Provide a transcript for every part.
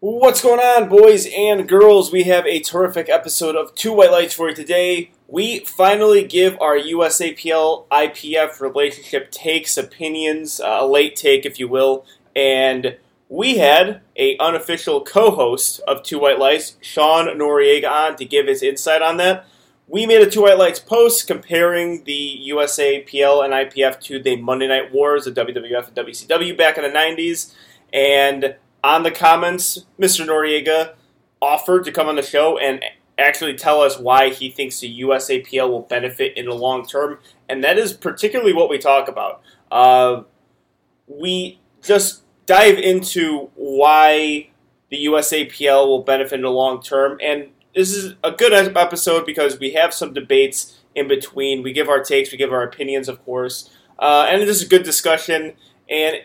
What's going on, boys and girls? We have a terrific episode of Two White Lights for you today. We finally give our USAPL IPF relationship takes, opinions, uh, a late take, if you will, and we had a unofficial co-host of Two White Lights, Sean Noriega, on to give his insight on that. We made a Two White Lights post comparing the USAPL and IPF to the Monday Night Wars of WWF and WCW back in the 90s, and on the comments, Mr. Noriega offered to come on the show and actually tell us why he thinks the USAPL will benefit in the long term, and that is particularly what we talk about. Uh, we just dive into why the USAPL will benefit in the long term, and this is a good episode because we have some debates in between. We give our takes, we give our opinions, of course, uh, and this is a good discussion. And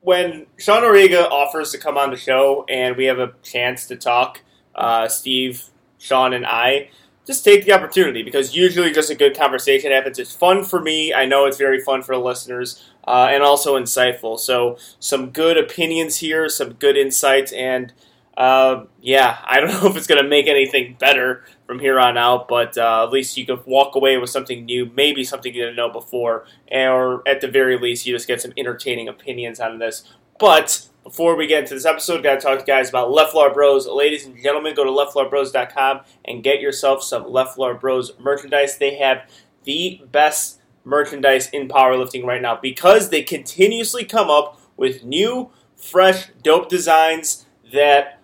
when Sean Noriega offers to come on the show and we have a chance to talk, uh, Steve, Sean, and I, just take the opportunity because usually just a good conversation happens. It's fun for me. I know it's very fun for the listeners uh, and also insightful. So, some good opinions here, some good insights, and uh, yeah, I don't know if it's going to make anything better from here on out, but uh, at least you can walk away with something new, maybe something you didn't know before, or at the very least, you just get some entertaining opinions on this. But before we get into this episode, got to talk to you guys about Left Floor Bros. Ladies and gentlemen, go to leftfloorbros.com and get yourself some Left Floor Bros merchandise. They have the best merchandise in powerlifting right now because they continuously come up with new, fresh, dope designs that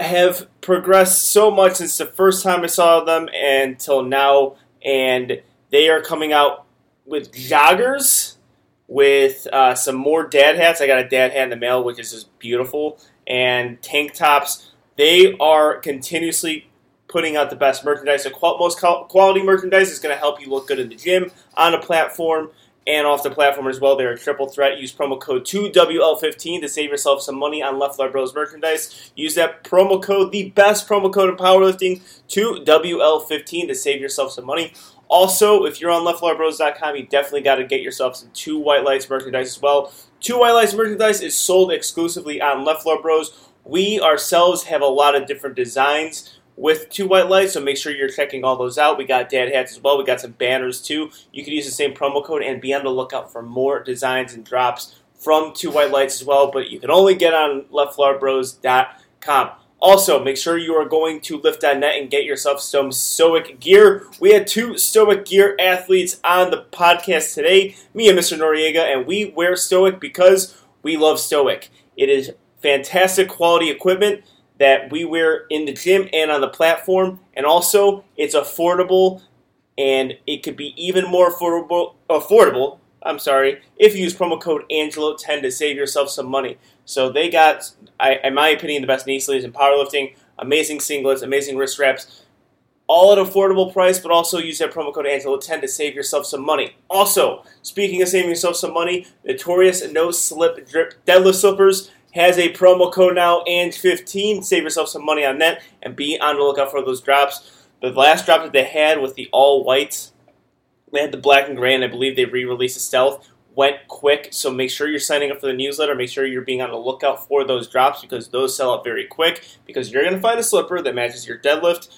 have progressed so much since the first time I saw them until now, and they are coming out with joggers, with uh, some more dad hats. I got a dad hat in the mail, which is just beautiful, and tank tops. They are continuously putting out the best merchandise. The most quality merchandise is going to help you look good in the gym, on a platform, and off the platform as well. They're a triple threat. Use promo code 2WL15 to save yourself some money on Left Floor Bros merchandise. Use that promo code, the best promo code in powerlifting, 2WL15 to save yourself some money. Also, if you're on leftfloorbros.com, you definitely got to get yourself some Two White Lights merchandise as well. Two White Lights merchandise is sold exclusively on Left Bros. We ourselves have a lot of different designs with two white lights, so make sure you're checking all those out. We got dad hats as well. We got some banners too. You can use the same promo code and be on the lookout for more designs and drops from two white lights as well. But you can only get on leftfloorbros.com. Also, make sure you are going to lift.net and get yourself some Stoic gear. We had two Stoic gear athletes on the podcast today, me and Mr. Noriega, and we wear Stoic because we love Stoic. It is fantastic quality equipment that we wear in the gym and on the platform. And also, it's affordable and it could be even more affordable. Affordable, I'm sorry, if you use promo code Angelo10 to save yourself some money. So they got, I, in my opinion, the best knee sleeves in powerlifting. Amazing singlets, amazing wrist wraps, all at affordable price, but also use that promo code Angelo10 to save yourself some money. Also, speaking of saving yourself some money, Notorious No Slip Drip Deadlift Slippers has a promo code now, ANG15. Save yourself some money on that and be on the lookout for those drops. The last drop that they had with the all whites, they had the black and gray, and I believe they re released the stealth. Went quick, so make sure you're signing up for the newsletter. Make sure you're being on the lookout for those drops because those sell out very quick. Because you're going to find a slipper that matches your deadlift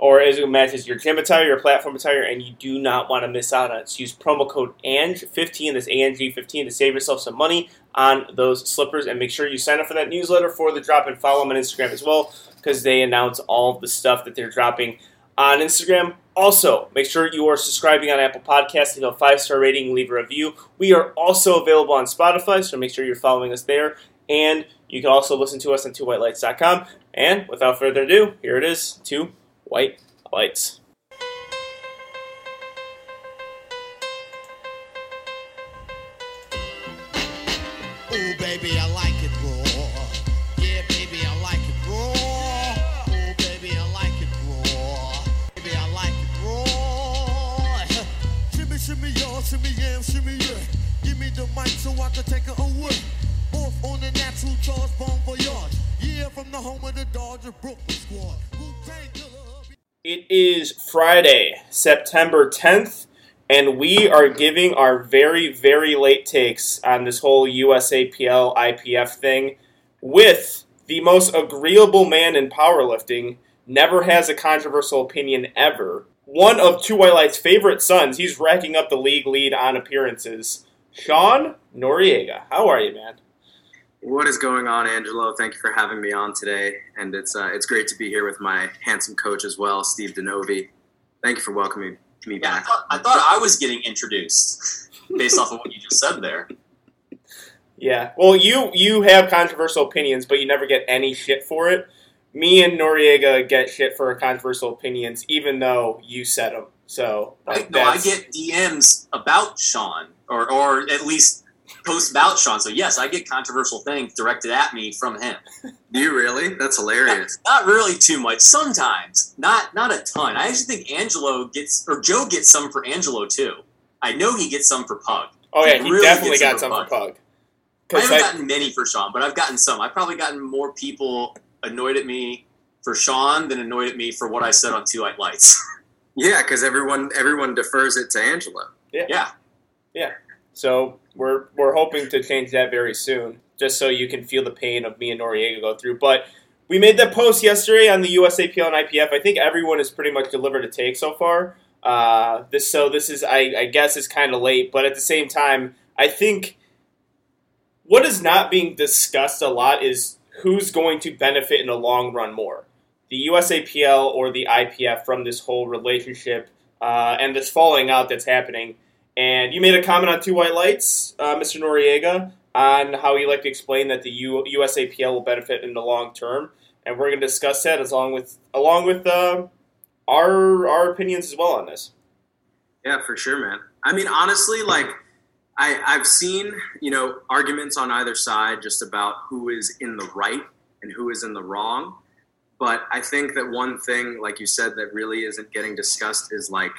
or as it matches your gym attire, your platform attire, and you do not want to miss out on it. So use promo code ANG15, this ANG15, to save yourself some money on those slippers. And make sure you sign up for that newsletter for the drop and follow them on Instagram as well, because they announce all the stuff that they're dropping on Instagram. Also, make sure you are subscribing on Apple Podcasts, leave a five star rating, leave a review. We are also available on Spotify, so make sure you're following us there. And you can also listen to us on twowhitelights.com. And without further ado, here it is, two white lights. Baby, I like it raw. Yeah, baby, I like it raw. Oh, baby, I like it raw. Baby, I like it raw. shimmy, y'all, shimmy, yeah, shimmy, yeah. Give me the mic so I can take it away. Off on the natural charge. Yeah, from the home of the Brooklyn squad. It is Friday, September 10th, and we are giving our very, very late takes on this whole USAPL IPF thing with the most agreeable man in powerlifting, never has a controversial opinion ever. One of Two White Light's favorite sons, he's racking up the league lead on appearances. Sean Noriega, how are you, man? What is going on, Angelo? Thank you for having me on today, and it's uh, it's great to be here with my handsome coach as well, Steve Denovi. Thank you for welcoming me Yeah, I back. thought, I thought I was getting introduced based off of what you just said there. Yeah. Well, you you have controversial opinions, but you never get any shit for it. Me and Noriega get shit for our controversial opinions, even though you said them. So I, like, no, I get DMs about Sean, or or at least posts about Sean. So yes, I get controversial things directed at me from him. Do you really? That's hilarious. Not really too much. Sometimes, not not a ton. I actually think Angelo gets or Joe gets some for Angelo too. I know he gets some for Pug. Oh yeah, he really definitely got some for for Pug. I 'Cause haven't I- gotten many for Sean, but I've gotten some. I've probably gotten more people annoyed at me for Sean than annoyed at me for what I said on Two Light Lights. Yeah, because everyone everyone defers it to Angelo. Yeah. Yeah. So we're we're hoping to change that very soon, just so you can feel the pain of me and Noriega go through. But we made that post yesterday on the USAPL and IPF. I think everyone has pretty much delivered a take so far. Uh, this so this is I, I guess is kind of late, but at the same time, I think what is not being discussed a lot is who's going to benefit in the long run more, the USAPL or the IPF from this whole relationship uh, and this falling out that's happening. And you made a comment on Two White Lights, uh, Mr. Noriega, on how you like to explain that the U- USAPL will benefit in the long term, and we're going to discuss that as along with along with uh, our our opinions as well on this. Yeah, for sure, man. I mean, honestly, like I, I've seen you know arguments on either side just about who is in the right and who is in the wrong. But I think that one thing, like you said, that really isn't getting discussed is like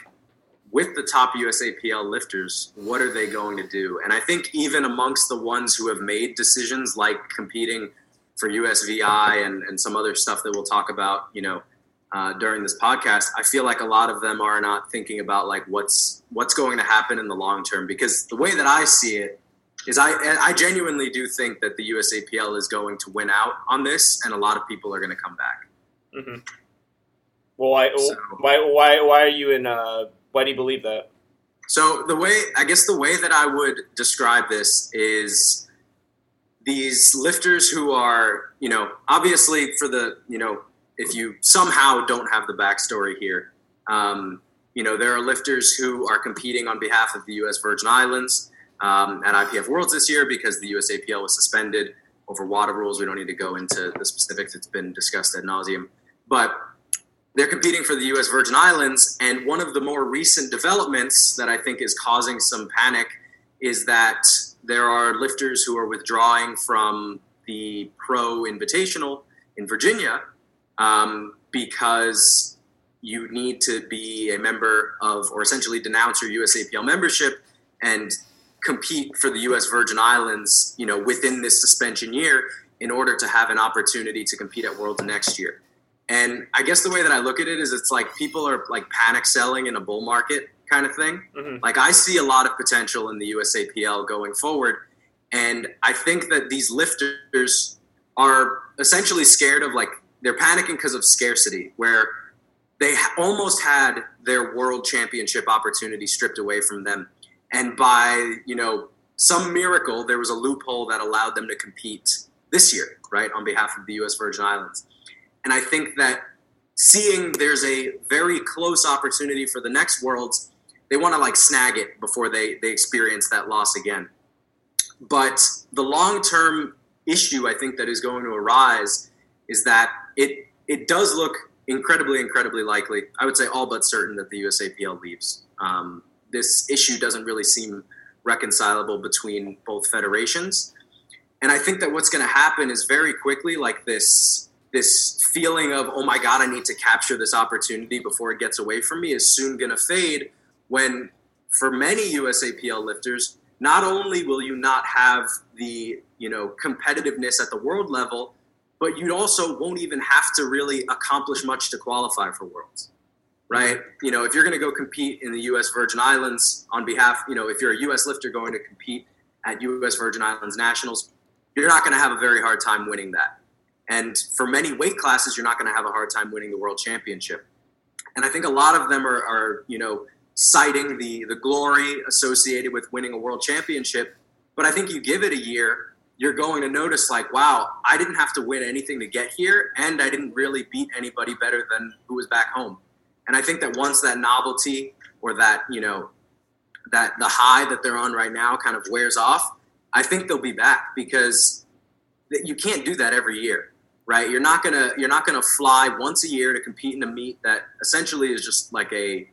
with the top USAPL lifters, what are they going to do? And I think even amongst the ones who have made decisions like competing for USVI and, and some other stuff that we'll talk about, you know, uh, during this podcast, I feel like a lot of them are not thinking about like what's what's going to happen in the long term. Because the way that I see it is, I I genuinely do think that the USAPL is going to win out on this, and a lot of people are going to come back. Mm-hmm. Well, why, So- why why why are you in? Uh, why do you believe that? So the way I guess the way that I would describe this is these lifters who are, you know, obviously for the, you know, if you somehow don't have the backstory here, um, you know, there are lifters who are competing on behalf of the U.S. Virgin Islands um, at IPF Worlds this year because the USAPL was suspended over water rules. We don't need to go into the specifics; it's been discussed ad nauseum. But they're competing for the U.S. Virgin Islands, and one of the more recent developments that I think is causing some panic is that there are lifters who are withdrawing from the Pro Invitational in Virginia um, because you need to be a member of, or essentially denounce your USAPL membership and compete for the U.S. Virgin Islands, you know, within this suspension year in order to have an opportunity to compete at Worlds next year. And I guess the way that I look at it is it's like people are like panic selling in a bull market kind of thing. Mhm. Like I see a lot of potential in the USAPL going forward. And I think that these lifters are essentially scared of like, they're panicking because of scarcity, where they almost had their world championship opportunity stripped away from them. And by, you know, some miracle, there was a loophole that allowed them to compete this year, right, on behalf of the U.S. Virgin Islands. And I think that seeing there's a very close opportunity for the next Worlds, they want to like snag it before they, they experience that loss again. But the long term issue I think that is going to arise is that it it does look incredibly, incredibly likely. I would say all but certain that the USAPL leaves. Um, this issue doesn't really seem reconcilable between both federations, and I think that what's going to happen is very quickly, like this this feeling of oh my god, I need to capture this opportunity before it gets away from me is soon going to fade. When for many USAPL lifters, not only will you not have the you know competitiveness at the world level but you also won't even have to really accomplish much to qualify for worlds right you know if you're going to go compete in the us virgin islands on behalf you know if you're a us lifter going to compete at us virgin islands nationals you're not going to have a very hard time winning that And for many weight classes, you're not going to have a hard time winning the world championship. And I think a lot of them are, are you know, citing the the glory associated with winning a world championship. But I think you give it a year, you're going to notice like, wow, I didn't have to win anything to get here, and I didn't really beat anybody better than who was back home. And I think that once that novelty or that you know that the high that they're on right now kind of wears off, I think they'll be back because you can't do that every year, right? You're not gonna you're not gonna fly once a year to compete in a meet that essentially is just like a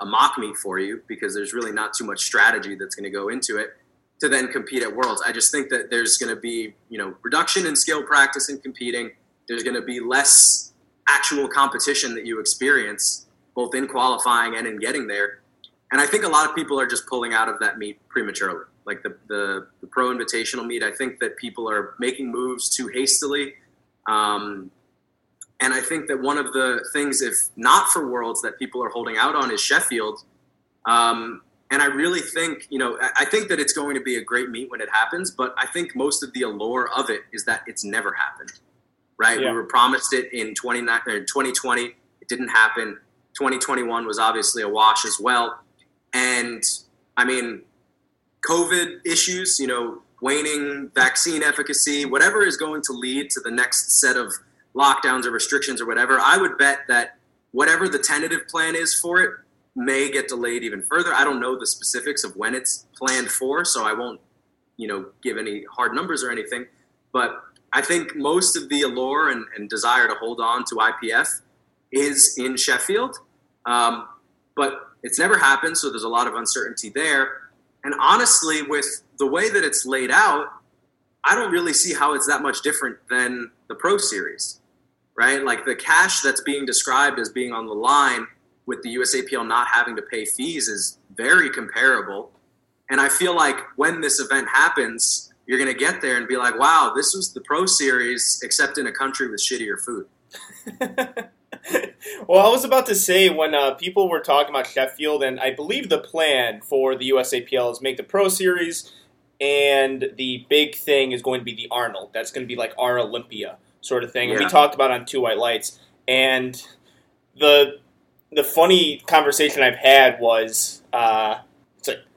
a mock meet for you because there's really not too much strategy that's going to go into it to then compete at worlds. I just think that there's going to be you know reduction in skill practice and competing. There's going to be less actual competition that you experience both in qualifying and in getting there. And I think a lot of people are just pulling out of that meet prematurely. Like the, the, the pro invitational meet, I think that people are making moves too hastily. Um, and I think that one of the things, if not for Worlds, that people are holding out on is Sheffield. Um, and I really think, you know, I think that it's going to be a great meet when it happens, but I think most of the allure of it is that it's never happened, right? Yeah. We were promised it in 2020, it didn't happen. 2021 was obviously a wash as well. And I mean, COVID issues, you know, waning vaccine efficacy, whatever is going to lead to the next set of lockdowns or restrictions or whatever, I would bet that whatever the tentative plan is for it may get delayed even further. I don't know the specifics of when it's planned for, so I won't, you know, give any hard numbers or anything. But I think most of the allure and, and desire to hold on to IPF is in Sheffield. Um, but it's never happened, so there's a lot of uncertainty there. And honestly, with the way that it's laid out, I don't really see how it's that much different than the Pro Series, right? Like the cash that's being described as being on the line with the USAPL not having to pay fees is very comparable. And I feel like when this event happens, you're going to get there and be like, wow, this was the Pro Series, except in a country with shittier food. well, I was about to say when uh, people were talking about Sheffield, and I believe the plan for the USAPL is make the Pro Series, and the big thing is going to be the Arnold. That's going to be like our Olympia sort of thing. Yeah. And we talked about on Two White Lights, and the the funny conversation I've had was, uh,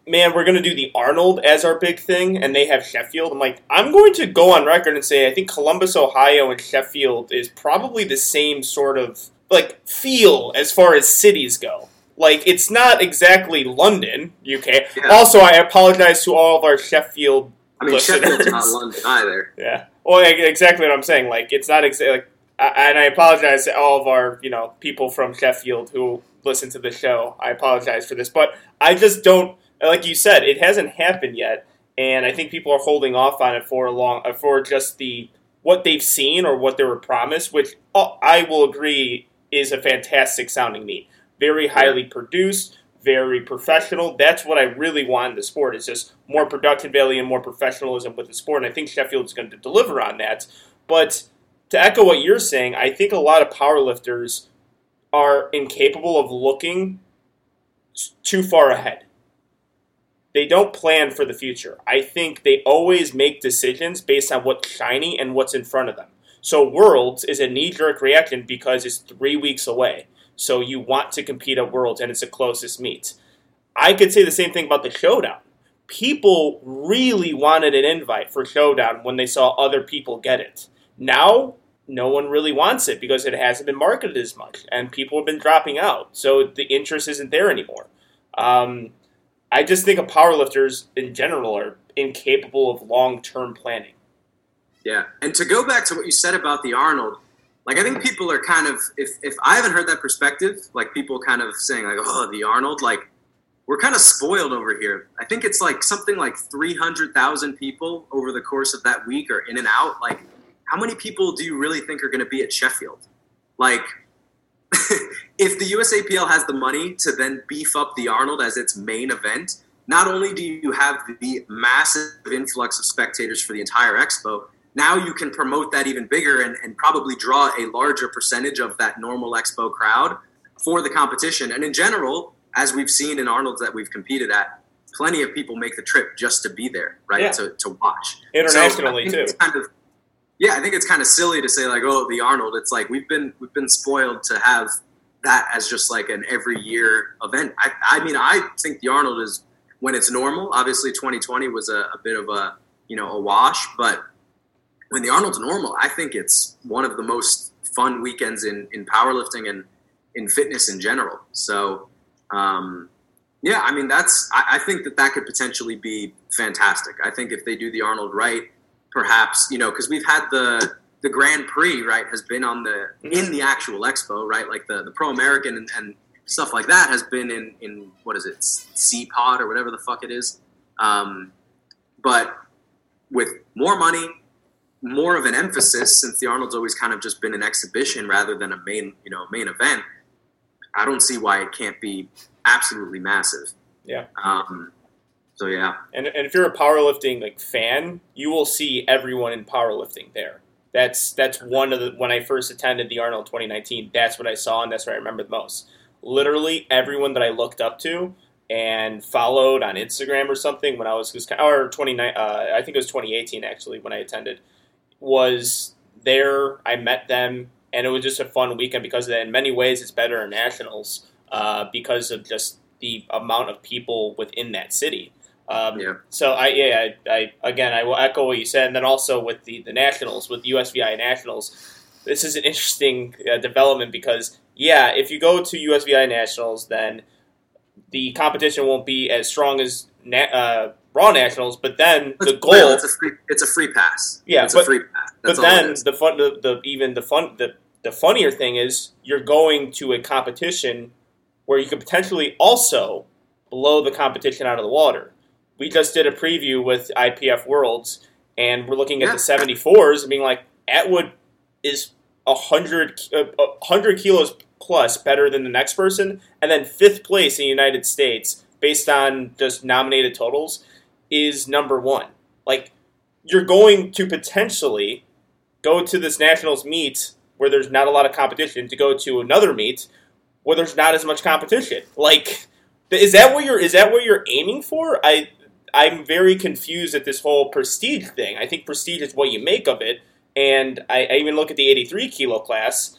man, we're going to do the Arnold as our big thing, and they have Sheffield. I'm like, I'm going to go on record and say I think Columbus, Ohio, and Sheffield is probably the same sort of like feel as far as cities go. Like it's not exactly London, UK. Yeah. Also, I apologize to all of our Sheffield. I mean, listeners. Sheffield's not London either. Yeah. Well, exactly what I'm saying. Like it's not exactly. Like, and I apologize to all of our you know people from Sheffield who listen to the show. I apologize for this, but I just don't. Like you said, it hasn't happened yet, and I think people are holding off on it for a long uh, for just the what they've seen or what they were promised, which oh, I will agree is a fantastic sounding meet. Very highly produced, very professional. That's what I really want in the sport is just more production value and more professionalism with the sport. And I think Sheffield is going to deliver on that. But to echo what you're saying, I think a lot of powerlifters are incapable of looking too far ahead. They don't plan for the future. I think they always make decisions based on what's shiny and what's in front of them. So Worlds is a knee jerk reaction because it's three weeks away. So you want to compete at Worlds and it's the closest meet. I could say the same thing about the Showdown. People really wanted an invite for Showdown when they saw other people get it. Now, no one really wants it because it hasn't been marketed as much and people have been dropping out. So the interest isn't there anymore. Um, I just think of powerlifters in general are incapable of long term planning. Yeah, and to go back to what you said about the Arnold, like I think people are kind of if if I haven't heard that perspective, like people kind of saying like, oh, the Arnold, like we're kind of spoiled over here. I think it's like something like three hundred thousand people over the course of that week are in and out. Like, how many people do you really think are going to be at Sheffield? Like. if the USAPL has the money to then beef up the Arnold as its main event, not only do you have the massive influx of spectators for the entire expo, now you can promote that even bigger and, and probably draw a larger percentage of that normal expo crowd for the competition. And in general, as we've seen in Arnold's that we've competed at, plenty of people make the trip just to be there, right? Yeah. To, to watch internationally so too. Kind of, yeah, I think it's kind of silly to say like, oh, the Arnold. It's like we've been we've been spoiled to have that as just like an every year event. I, I mean, I think the Arnold is when it's normal. Obviously, 2020 was a, a bit of a you know a wash, but when the Arnold's normal, I think it's one of the most fun weekends in in powerlifting and in fitness in general. So. Um, yeah, I mean that's. I, I think that that could potentially be fantastic. I think if they do the Arnold right, perhaps you know because we've had the the Grand Prix right has been on the in the actual expo right like the the Pro American and, and stuff like that has been in in what is it C Pod or whatever the fuck it is, um, but with more money, more of an emphasis since the Arnold's always kind of just been an exhibition rather than a main you know main event. I don't see why it can't be absolutely massive. Yeah. Um, so yeah, And, and if you're a powerlifting like fan, you will see everyone in powerlifting there. That's that's one of the when I first attended the Arnold 2019. That's what I saw, and that's what I remember the most. Literally everyone that I looked up to and followed on Instagram or something when I was or 29. Uh, I think it was 2018 actually when I attended was there. I met them, and it was just a fun weekend because of that. In many ways, it's better than nationals uh, because of just the amount of people within that city. Um, Yeah. So I yeah I, I again I will echo what you said, and then also with the the nationals with USVI nationals, this is an interesting uh, development because yeah, if you go to USVI nationals, then the competition won't be as strong as na- uh, Raw nationals, but then the goal well, it's a free it's a free pass. Yeah, it's but- a free pass. but That's it then the fun, the, the even the fun, the the funnier thing is you're going to a competition where you could potentially also blow the competition out of the water. We just did a preview with IPF Worlds, and we're looking at Yeah. the 74s and being like, Atwood is a hundred uh, hundred kilos plus better than the next person, and then fifth place in the United States based on just nominated totals is number one. Like you're going to potentially go to this nationals meet where there's not a lot of competition to go to another meet where there's not as much competition. Like, is that what you're is that what you're aiming for? I I'm very confused at this whole prestige thing. I think prestige is what you make of it, and I, I even look at the 83 kilo class.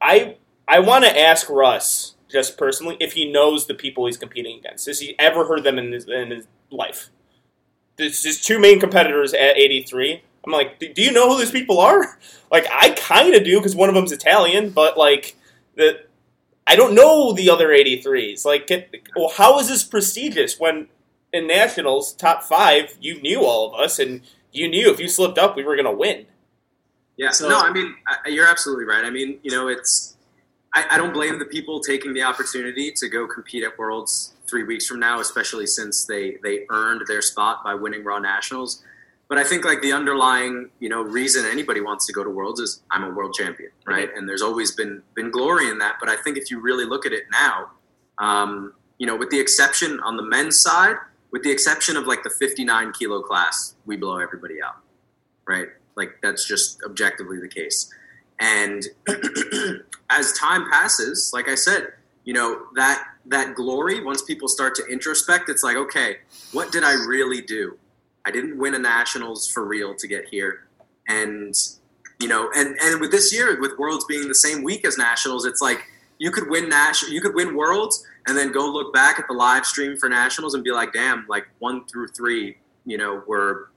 I I want to ask Russ just personally if he knows the people he's competing against. Has he ever heard them in his, in his life? There's his two main competitors at 83. I'm like, do you know who these people are? Like, I kind of do because one of them's Italian, but like, the I don't know the other 83s. Like, well, how is this prestigious when in nationals top five you knew all of us and you knew if you slipped up we were gonna win. Yeah, So- no, I mean, I, you're absolutely right. I mean, you know, it's, I, I don't blame the people taking the opportunity to go compete at Worlds three weeks from now, especially since they, they earned their spot by winning Raw Nationals. But I think like the underlying, you know, reason anybody wants to go to Worlds is I'm a world champion, right? And there's always been been glory in that. But I think if you really look at it now, um, you know, with the exception on the men's side, with the exception of like the 59 kilo class, we blow everybody out, right? Like that's just objectively the case. And as time passes, like I said, you know that that glory. Once people start to introspect, it's like, okay, what did I really do? I didn't win a nationals for real to get here, and you know, and and with this year, with Worlds being the same week as nationals, it's like you could win national, you could win Worlds, and then go look back at the live stream for nationals and be like, damn, like one through three, you know, were,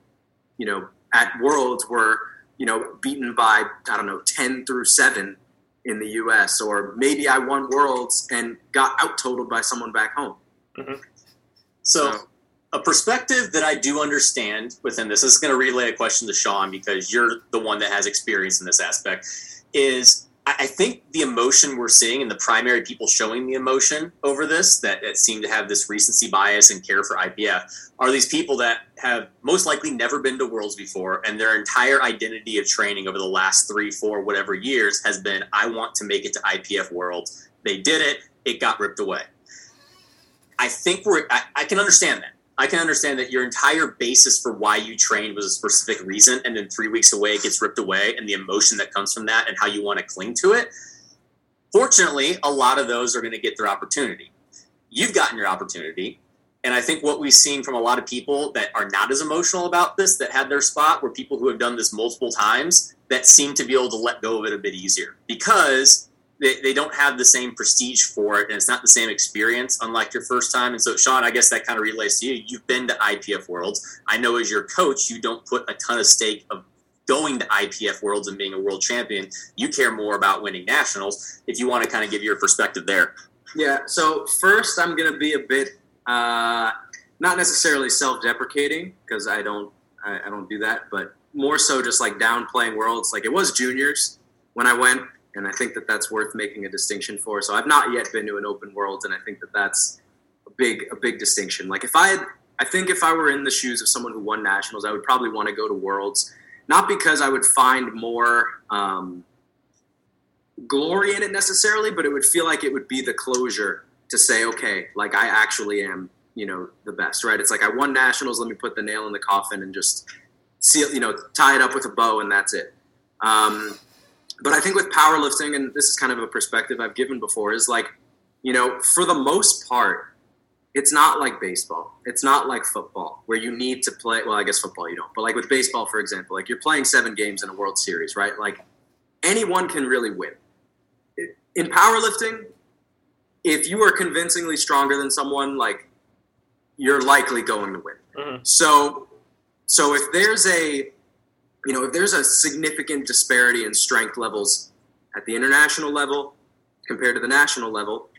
you know, at Worlds were, you know, beaten by I don't know, ten through seven in the U.S. or maybe I won Worlds and got out totaled by someone back home. Mm-hmm. So, So- a perspective that I do understand within this, this is going to relay a question to Sean because you're the one that has experience in this aspect, is I think the emotion we're seeing and the primary people showing the emotion over this that, that seem to have this recency bias and care for IPF are these people that have most likely never been to Worlds before, and their entire identity of training over the last three, four, whatever years has been, I want to make it to IPF Worlds. They did it, it got ripped away. I think we're, I, I can understand that. I can understand that your entire basis for why you trained was a specific reason, and then three weeks away it gets ripped away, and the emotion that comes from that and how you want to cling to it. Fortunately, a lot of those are going to get their opportunity. You've gotten your opportunity. And I think what we've seen from a lot of people that are not as emotional about this, that had their spot, were people who have done this multiple times that seem to be able to let go of it a bit easier because they, they don't have the same prestige for it and it's not the same experience, unlike your first time. And so, Sean, I guess that kind of relates to you. You've been to IPF Worlds. I know as your coach, you don't put a ton of stake of going to IPF Worlds and being a world champion. You care more about winning nationals. If you want to kind of give your perspective there. Yeah. So first, I'm going to be a bit uh, not necessarily self-deprecating because I don't I, I, don't do that, but more so just like downplaying worlds. Like it was juniors when I went, and I think that that's worth making a distinction for. So I've not yet been to an open world, and I think that that's a big a big distinction. Like if I had, I think if I were in the shoes of someone who won nationals, I would probably want to go to worlds, not because I would find more. Um, glory in it necessarily, but it would feel like it would be the closure to say, okay, like I actually am, you know, the best, right? It's like I won nationals. Let me put the nail in the coffin and just seal, you know, tie it up with a bow, and that's it. Um, but I think with powerlifting, and this is kind of a perspective I've given before, is like, you know, for the most part, it's not like baseball. It's not like football where you need to play. Well, I guess football you don't, but like with baseball, for example, like you're playing seven games in a World Series, right? Like anyone can really win. In powerlifting, if you are convincingly stronger than someone, like you're likely going to win. Mm-hmm. So, so if there's a, you know, if there's a significant disparity in strength levels at the international level compared to the national level,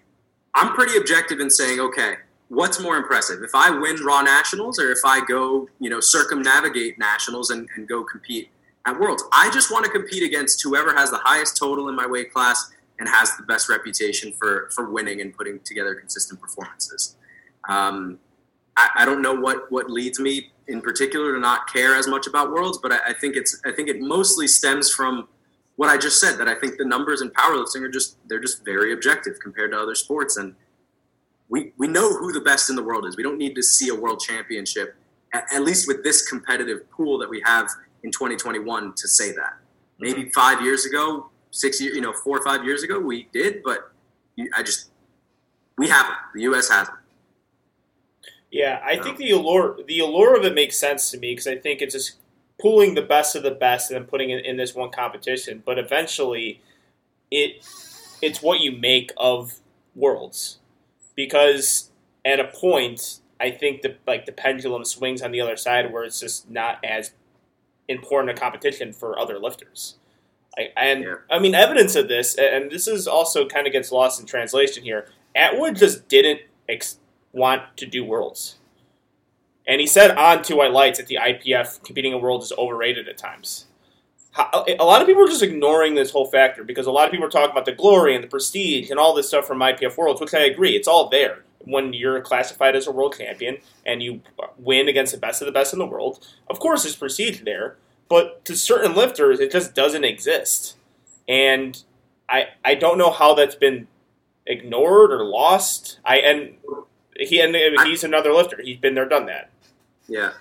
I'm pretty objective in saying, okay, what's more impressive? If I win raw nationals or if I go, you know, circumnavigate nationals and, and go compete at worlds? I just want to compete against whoever has the highest total in my weight class and has the best reputation for for winning and putting together consistent performances. Um, I, I, don't know what what leads me in particular to not care as much about worlds, but I, I, think it's I think it mostly stems from what I just said that I think the numbers in powerlifting are just they're just very objective compared to other sports and. We, we know who the best in the world is. We don't need to see a world championship, at, at least with this competitive pool that we have in 2021, to say that. Maybe mm-hmm. five years ago, six years, you know, four or five years ago, we did, but I just we haven't. The U.S. hasn't. Yeah, I think the allure the allure of it makes sense to me because I think it's just pulling the best of the best and then putting it in this one competition. But eventually, it it's what you make of worlds because at a point, I think the like the pendulum swings on the other side where it's just not as important a competition for other lifters. I, and yeah. I mean, evidence of this, and this is also kind of gets lost in translation here. Atwood just didn't ex- want to do worlds, and he said on Two White Lights that the IPF competing in worlds is overrated at times. A lot of people are just ignoring this whole factor because a lot of people are talking about the glory and the prestige and all this stuff from IPF Worlds, which I agree, it's all there when you're classified as a world champion and you win against the best of the best in the world. Of course, there's prestige there, but to certain lifters, it just doesn't exist. And I I don't know how that's been ignored or lost. I and he and he's another lifter. He's been there, done that. Yeah.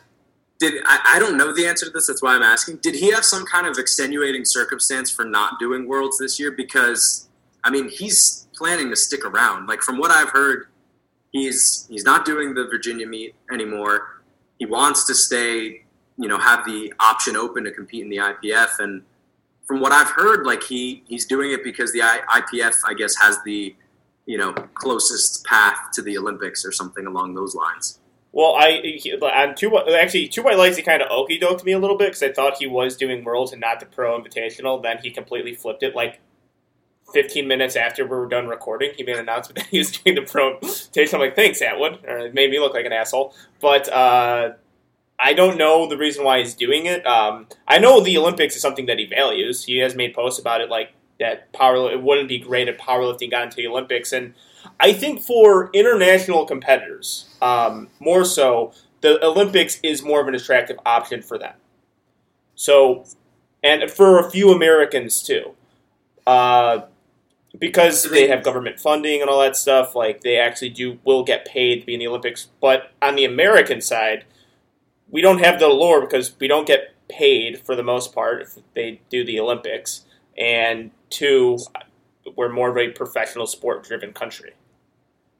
Did I, I don't know the answer to this. That's why I'm asking. Did he have some kind of extenuating circumstance for not doing worlds this year? Because I mean, he's planning to stick around. Like from what I've heard, he's he's not doing the Virginia meet anymore. He wants to stay you know have the option open to compete in the IPF. And from what I've heard, like he he's doing it because the IPF, I guess, has the you know closest path to the Olympics or something along those lines. Well, I on two actually two lights he kind of okey doked me a little bit because I thought he was doing worlds and not the pro invitational. Then he completely flipped it. Like 15 minutes after we were done recording, he made an announcement that he was doing the pro invitational. I'm like, thanks, Atwood. Or it made me look like an asshole. But uh, I don't know the reason why he's doing it. Um, I know the Olympics is something that he values. He has made posts about it, like that power. It wouldn't be great if powerlifting got into the Olympics, and I think for international competitors, um, more so, the Olympics is more of an attractive option for them. So, and for a few Americans too, uh, because they have government funding and all that stuff. Like they actually do will get paid to be in the Olympics. But on the American side we don't have the allure because we don't get paid for the most part if they do the Olympics, and two, we're more of a professional sport driven country.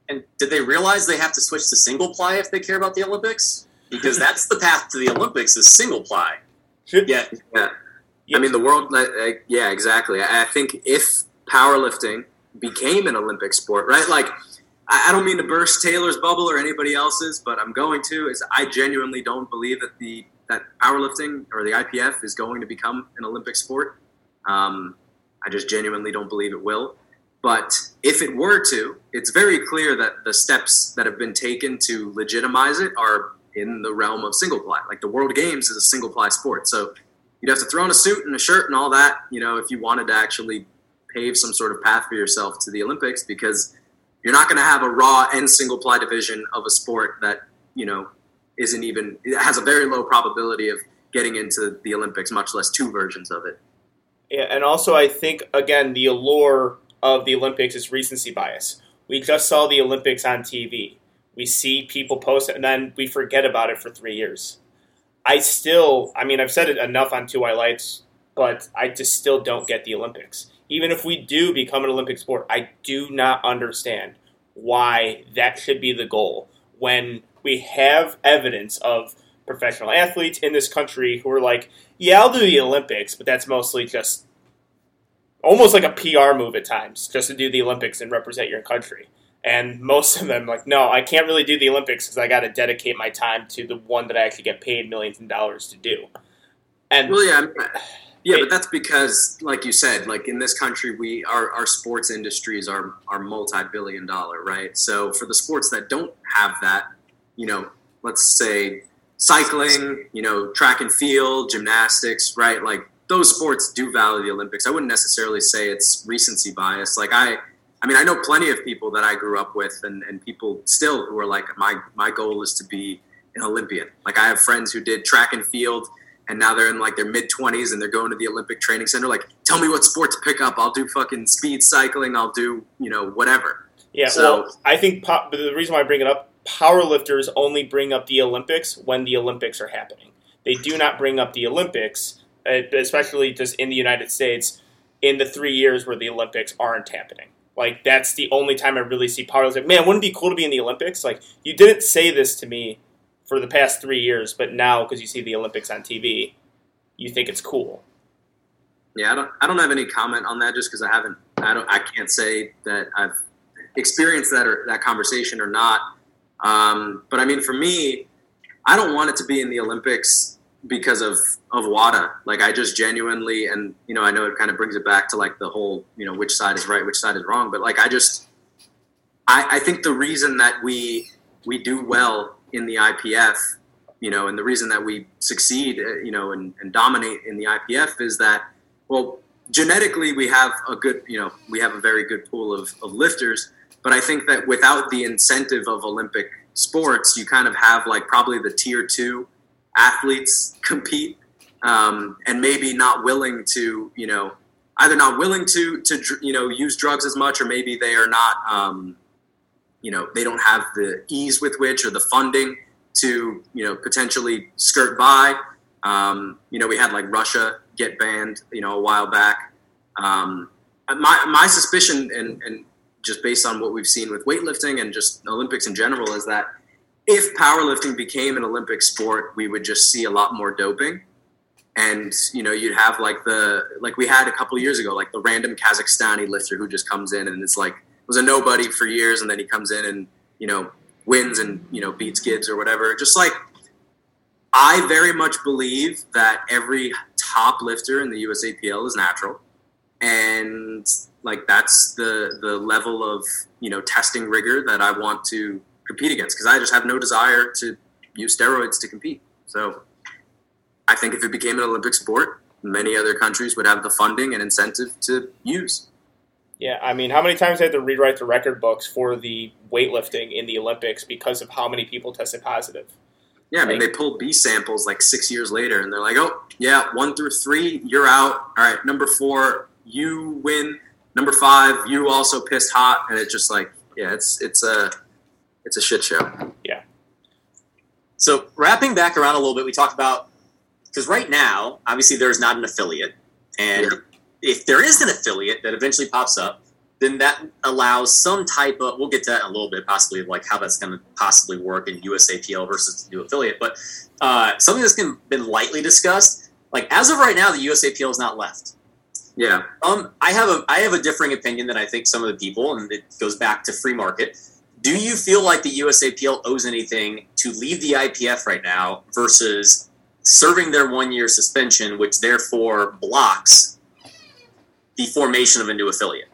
And did they realize they have to switch to single ply if they care about the Olympics? Because that's the path to the Olympics is single ply. Yeah, Yeah. I mean, the world, like, yeah, exactly. I think if powerlifting became an Olympic sport, right? Like, I I don't mean to burst Taylor's bubble or anybody else's, but I'm going to. Is I genuinely don't believe that the that powerlifting or the IPF is going to become an Olympic sport. Um, I just genuinely don't believe it will. But if it were to, it's very clear that the steps that have been taken to legitimize it are in the realm of single ply. Like the World Games is a single ply sport, so you'd have to throw on a suit and a shirt and all that, you know, if you wanted to actually pave some sort of path for yourself to the Olympics, because you're not going to have a raw and single ply division of a sport that you know isn't even has a very low probability of getting into the Olympics, much less two versions of it. And also I think again the allure of the Olympics is recency bias. We just saw the Olympics on TV. We see people post it, and then we forget about it for three years. I still, I mean, I've said it enough on Two White Lights, but I just still don't get the Olympics. Even if we do become an Olympic sport, I do not understand why that should be the goal when we have evidence of professional athletes in this country who are like, yeah, I'll do the Olympics, but that's mostly just almost like a PR move at times, just to do the Olympics and represent your country. And most of them, like, no, I can't really do the Olympics because I got to dedicate my time to the one that I actually get paid millions of dollars to do. And Well, yeah, yeah, but that's because, like you said, like in this country, we our, our sports industries are are multi-billion dollar, right? So for the sports that don't have that, you know, let's say cycling, you know, track and field, gymnastics, right? Like those sports do value the Olympics. I wouldn't necessarily say it's recency bias. Like I, I mean, I know plenty of people that I grew up with, and, and people still who are like, my my goal is to be an Olympian. Like I have friends who did track and field, and now they're in like their mid twenties, and they're going to the Olympic Training Center. Like, tell me what sport to pick up. I'll do fucking speed cycling. I'll do you know whatever. yeah, so- well, I think pop, the reason why I bring it up, powerlifters only bring up the Olympics when the Olympics are happening. They do not bring up the Olympics, uh, especially just in the United States, in the three years where the Olympics aren't happening. Like that's the only time I really see powerlifters. Like, man, wouldn't it be cool to be in the Olympics? Like you didn't say this to me for the past three years, but now because you see the Olympics on TV, you think it's cool. Yeah, I don't. I don't have any comment on that just because I haven't. I don't. I can't say that I've experienced that or that conversation or not. Um, but I mean, for me, I don't want it to be in the Olympics because of of WADA. Like, I just genuinely, and you know, I know it kind of brings it back to like the whole, you know, which side is right, which side is wrong. But like, I just, I, I think the reason that we we do well in the IPF you know, and the reason that we succeed, uh, you know, and, and dominate in the IPF is that, well, genetically we have a good, you know, we have a very good pool of, of lifters. But I think that without the incentive of Olympic sports, you kind of have like probably the tier two athletes compete, um, and maybe not willing to, you know, either not willing to to you know use drugs as much, or maybe they are not, um, you know, they don't have the ease with which or the funding to you know potentially skirt by. Um, you know, we had like Russia get banned, you know, a while back. Um, my my suspicion, and and just based on what we've seen with weightlifting and just Olympics in general, is that if powerlifting became an Olympic sport, we would just see a lot more doping. And you know, you'd have like the like we had a couple years ago, like the random Kazakhstani lifter who just comes in and it's like was a nobody for years, and then he comes in and you know wins and you know beats kids or whatever. Just like I very much believe that every top lifter in the USAPL is natural, and like that's the the level of you know testing rigor that I want to compete against because I just have no desire to use steroids to compete. So I think if it became an Olympic sport, many other countries would have the funding and incentive to use. Yeah, I mean, how many times I had to rewrite the record books for the weightlifting in the Olympics because of how many people tested positive? Yeah, I mean, they pulled B samples like six years later, and they're like, "Oh, yeah, one through three, you're out. All right, number four, you win. Number five, you also pissed hot." And it's just like, yeah, it's it's a it's a shit show. Yeah. So wrapping back around a little bit, we talked about because right now, obviously, there's not an affiliate, and Yeah. if there is an affiliate that eventually pops up, then that allows some type of. We'll get to that in a little bit, possibly like how that's going to possibly work in USAPL versus the new affiliate. But uh, something that's been, been lightly discussed. Like as of right now, the USAPL is not left. Yeah. Um, I have a I have a differing opinion than I think some of the people, and it goes back to free market. Do you feel like the USAPL owes anything to leave the IPF right now versus serving their one year suspension, which therefore blocks the formation of a new affiliate?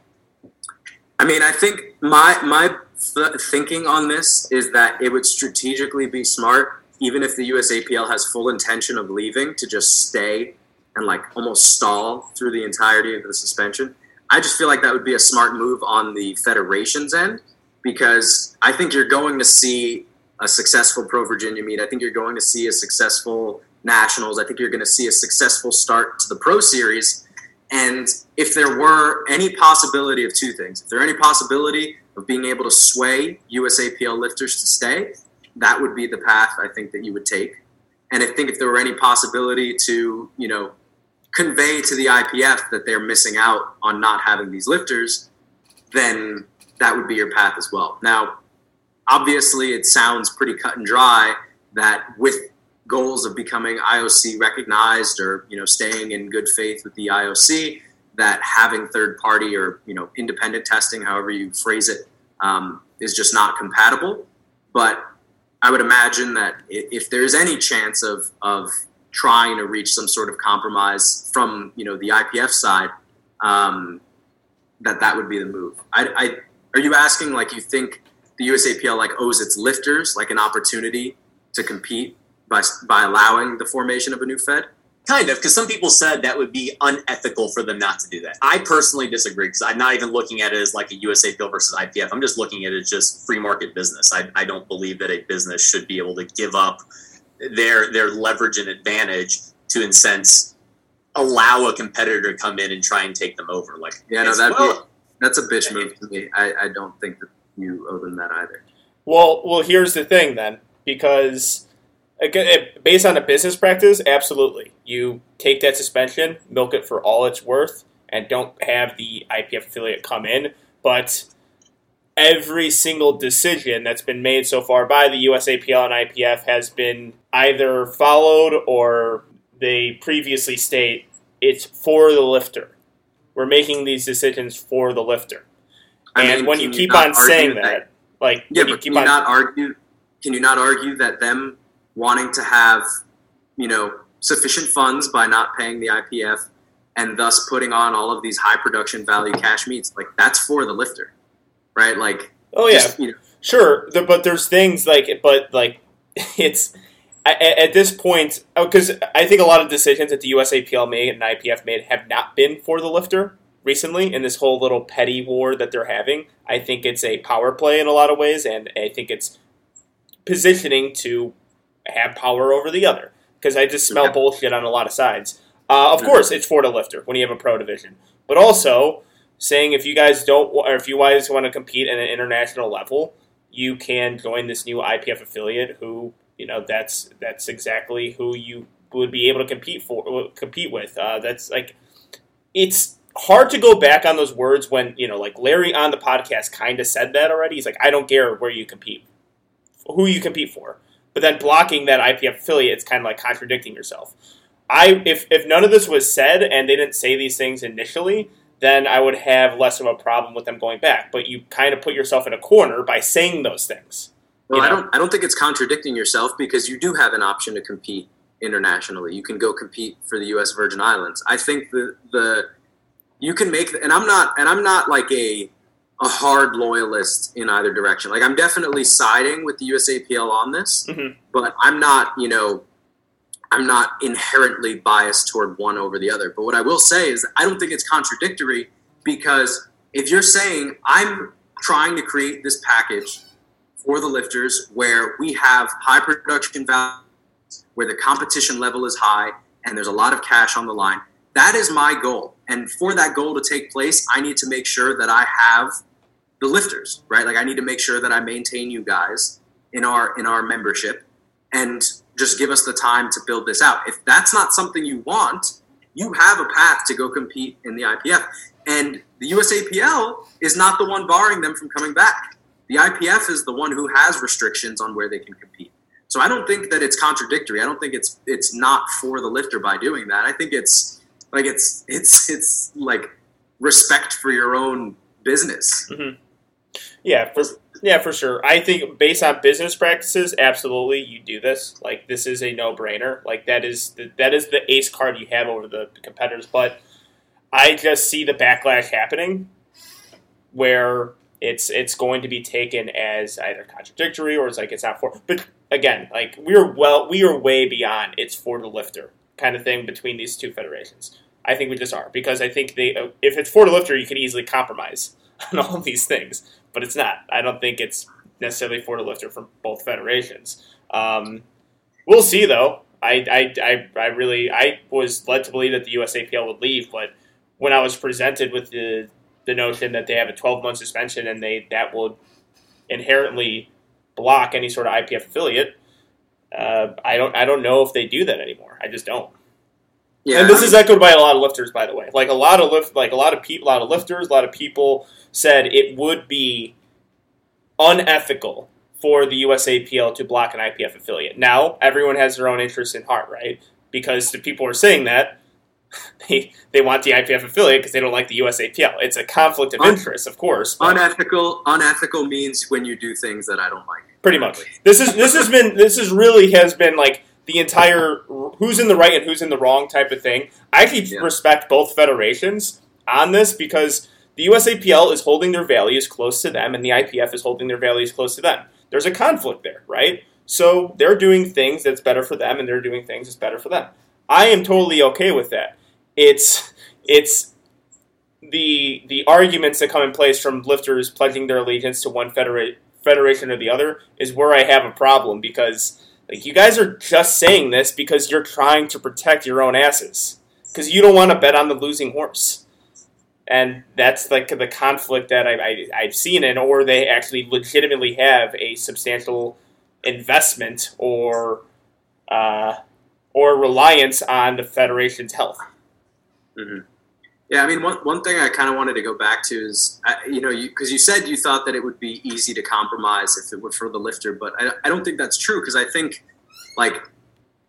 I mean, I think my my th- thinking on this is that it would strategically be smart, even if the USAPL has full intention of leaving, to just stay and like almost stall through the entirety of the suspension. I just feel like that would be a smart move on the federation's end because I think you're going to see a successful Pro Virginia meet. I think you're going to see a successful Nationals. I think you're going to see a successful start to the Pro Series. And if there were any possibility of two things, if there any possibility of being able to sway USAPL lifters to stay, that would be the path I think that you would take. And I think if there were any possibility to, you know, convey to the IPF that they're missing out on not having these lifters, then that would be your path as well. Now, obviously, it sounds pretty cut and dry that with goals of becoming IOC recognized or you know staying in good faith with the IOC, that having third party or you know independent testing, however you phrase it, um, is just not compatible. But I would imagine that if there's any chance of of trying to reach some sort of compromise from you know the IPF side, um, that that would be the move. I, I are you asking like you think the USAPL like owes its lifters like an opportunity to compete by by allowing the formation of a new Fed? Kind of, because some people said that would be unethical for them not to do that. I personally disagree because I'm not even looking at it as like a USA USAPL versus IPF. I'm just looking at it as just free market business. I, I don't believe that a business should be able to give up their their leverage and advantage to, in sense, allow a competitor to come in and try and take them over. Like, Yeah, no, that well, that's a bitch move to me. I, I don't think that you owe them that either. Well, well, here's the thing then, because again, eh, based on a business practice, absolutely, you take that suspension, milk it for all it's worth, and don't have the IPF affiliate come in. But every single decision that's been made so far by the USAPL and IPF has been either followed or they previously state it's for the lifter. We're making these decisions for the lifter. I and mean, when you keep not on saying argue that, like Yeah, you but keep can you on not argue? Can you not argue that them wanting to have, you know, sufficient funds by not paying the IPF and thus putting on all of these high production value cash meets, like that's for the lifter, right? Like, Oh yeah, just, you know, sure. The, but there's things like, but like, it's at, at this point because I think a lot of decisions that the USAPL made and IPF made have not been for the lifter recently in this whole little petty war that they're having. I think it's a power play in a lot of ways, and I think it's positioning to have power over the other because I just smell Yeah. bullshit on a lot of sides. Uh, of course, it's for the lifter when you have a pro division, but also saying if you guys don't or if you guys want to compete at an international level, you can join this new IPF affiliate. Who you know that's that's exactly who you would be able to compete for compete with. Uh, that's like it's hard to go back on those words when you know like Larry on the podcast kind of said that already. He's like, I don't care where you compete, who you compete for, but then blocking that IPF affiliate, it's kind of like contradicting yourself. I if if none of this was said and they didn't say these things initially, then I would have less of a problem with them going back. But you kind of put yourself in a corner by saying those things. well, you I don't, I don't think it's contradicting yourself because you do have an option to compete internationally. You can go compete for the U.S. Virgin Islands. I think the the you can make, and I'm not, and I'm not like a a hard loyalist in either direction. Like I'm definitely siding with the USAPL on this, Mhm. but I'm not, you know, I'm not inherently biased toward one over the other. But what I will say is, I don't think it's contradictory because if you're saying I'm trying to create this package for the lifters where we have high production value, where the competition level is high, and there's a lot of cash on the line. That is my goal. And for that goal to take place, I need to make sure that I have the lifters, right? Like I need to make sure that I maintain you guys in our in our membership and just give us the time to build this out. If that's not something you want, you have a path to go compete in the IPF. And the USAPL is not the one barring them from coming back. The IPF is the one who has restrictions on where they can compete. So I don't think that it's contradictory. I don't think it's it's not for the lifter by doing that. I think it's like it's it's it's like respect for your own business. Mm-hmm. Yeah, for yeah, for sure. I think based on business practices, absolutely, you do this. Like this is a no brainer. Like that is the, that is the ace card you have over the competitors. But I just see the backlash happening, where it's it's going to be taken as either contradictory or it's like it's not for. But again, like we are well, we are way beyond it's for the lifter kind of thing between these two federations. I think we just are because I think they if it's for the lifter, you can easily compromise on all these things, but it's not. I don't think it's necessarily for the lifter from both federations. Um, we'll see though. I, I, I, I really I was led to believe that the USAPL would leave, but when I was presented with the the notion that they have a 12 month suspension and they that will inherently block any sort of IPF affiliate, uh, I don't I don't know if they do that anymore. I just don't. Yeah, And this is echoed by a lot of lifters, by the way. Like a lot of lift, like a lot of people, a lot of lifters, a lot of people said it would be unethical for the USAPL to block an IPF affiliate. Now, everyone has their own interests in heart, right? Because the people are saying that they they want the IPF affiliate because they don't like the USAPL. It's a conflict of Un- interest, of course. but- unethical. Unethical means when you do things that I don't like. pretty much. This is this has been this is really has been like the entire who's in the right and who's in the wrong type of thing. I actually Yeah. respect both federations on this because the USAPL is holding their values close to them and the IPF is holding their values close to them. There's a conflict there, right? So they're doing things that's better for them and they're doing things that's better for them. I am totally okay with that. It's it's the the arguments that come in place from lifters pledging their allegiance to one federa- federation or the other is where I have a problem because like you guys are just saying this because you're trying to protect your own asses. Because you don't want to bet on the losing horse, and that's like the conflict that I, I I've seen in, or they actually legitimately have a substantial investment or uh, or reliance on the federation's health. Yeah, I mean, one, one thing I kind of wanted to go back to is, you know, because you, said you thought that it would be easy to compromise if it were for the lifter, but I, I don't think that's true because I think, like,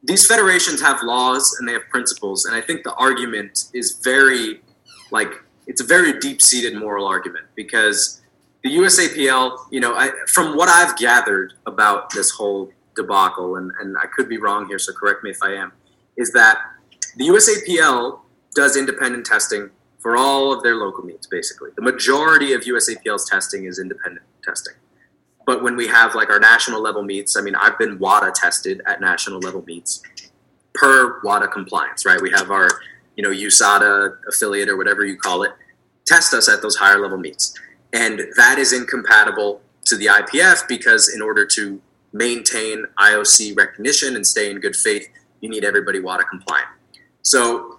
these federations have laws and they have principles, and I think the argument is very, like, it's a very deep seated moral argument because the USAPL, you know, I, from what I've gathered about this whole debacle, and, and I could be wrong here, so correct me if I am, is that the USAPL does independent testing for all of their local meets, basically. The majority of USAPL's testing is independent testing. But when we have like our national level meets, I mean, I've been WADA tested at national level meets per WADA compliance, right? We have our, you know, USADA affiliate or whatever you call it, test us at those higher level meets. And that is incompatible to the IPF because in order to maintain IOC recognition and stay in good faith, you need everybody WADA compliant. So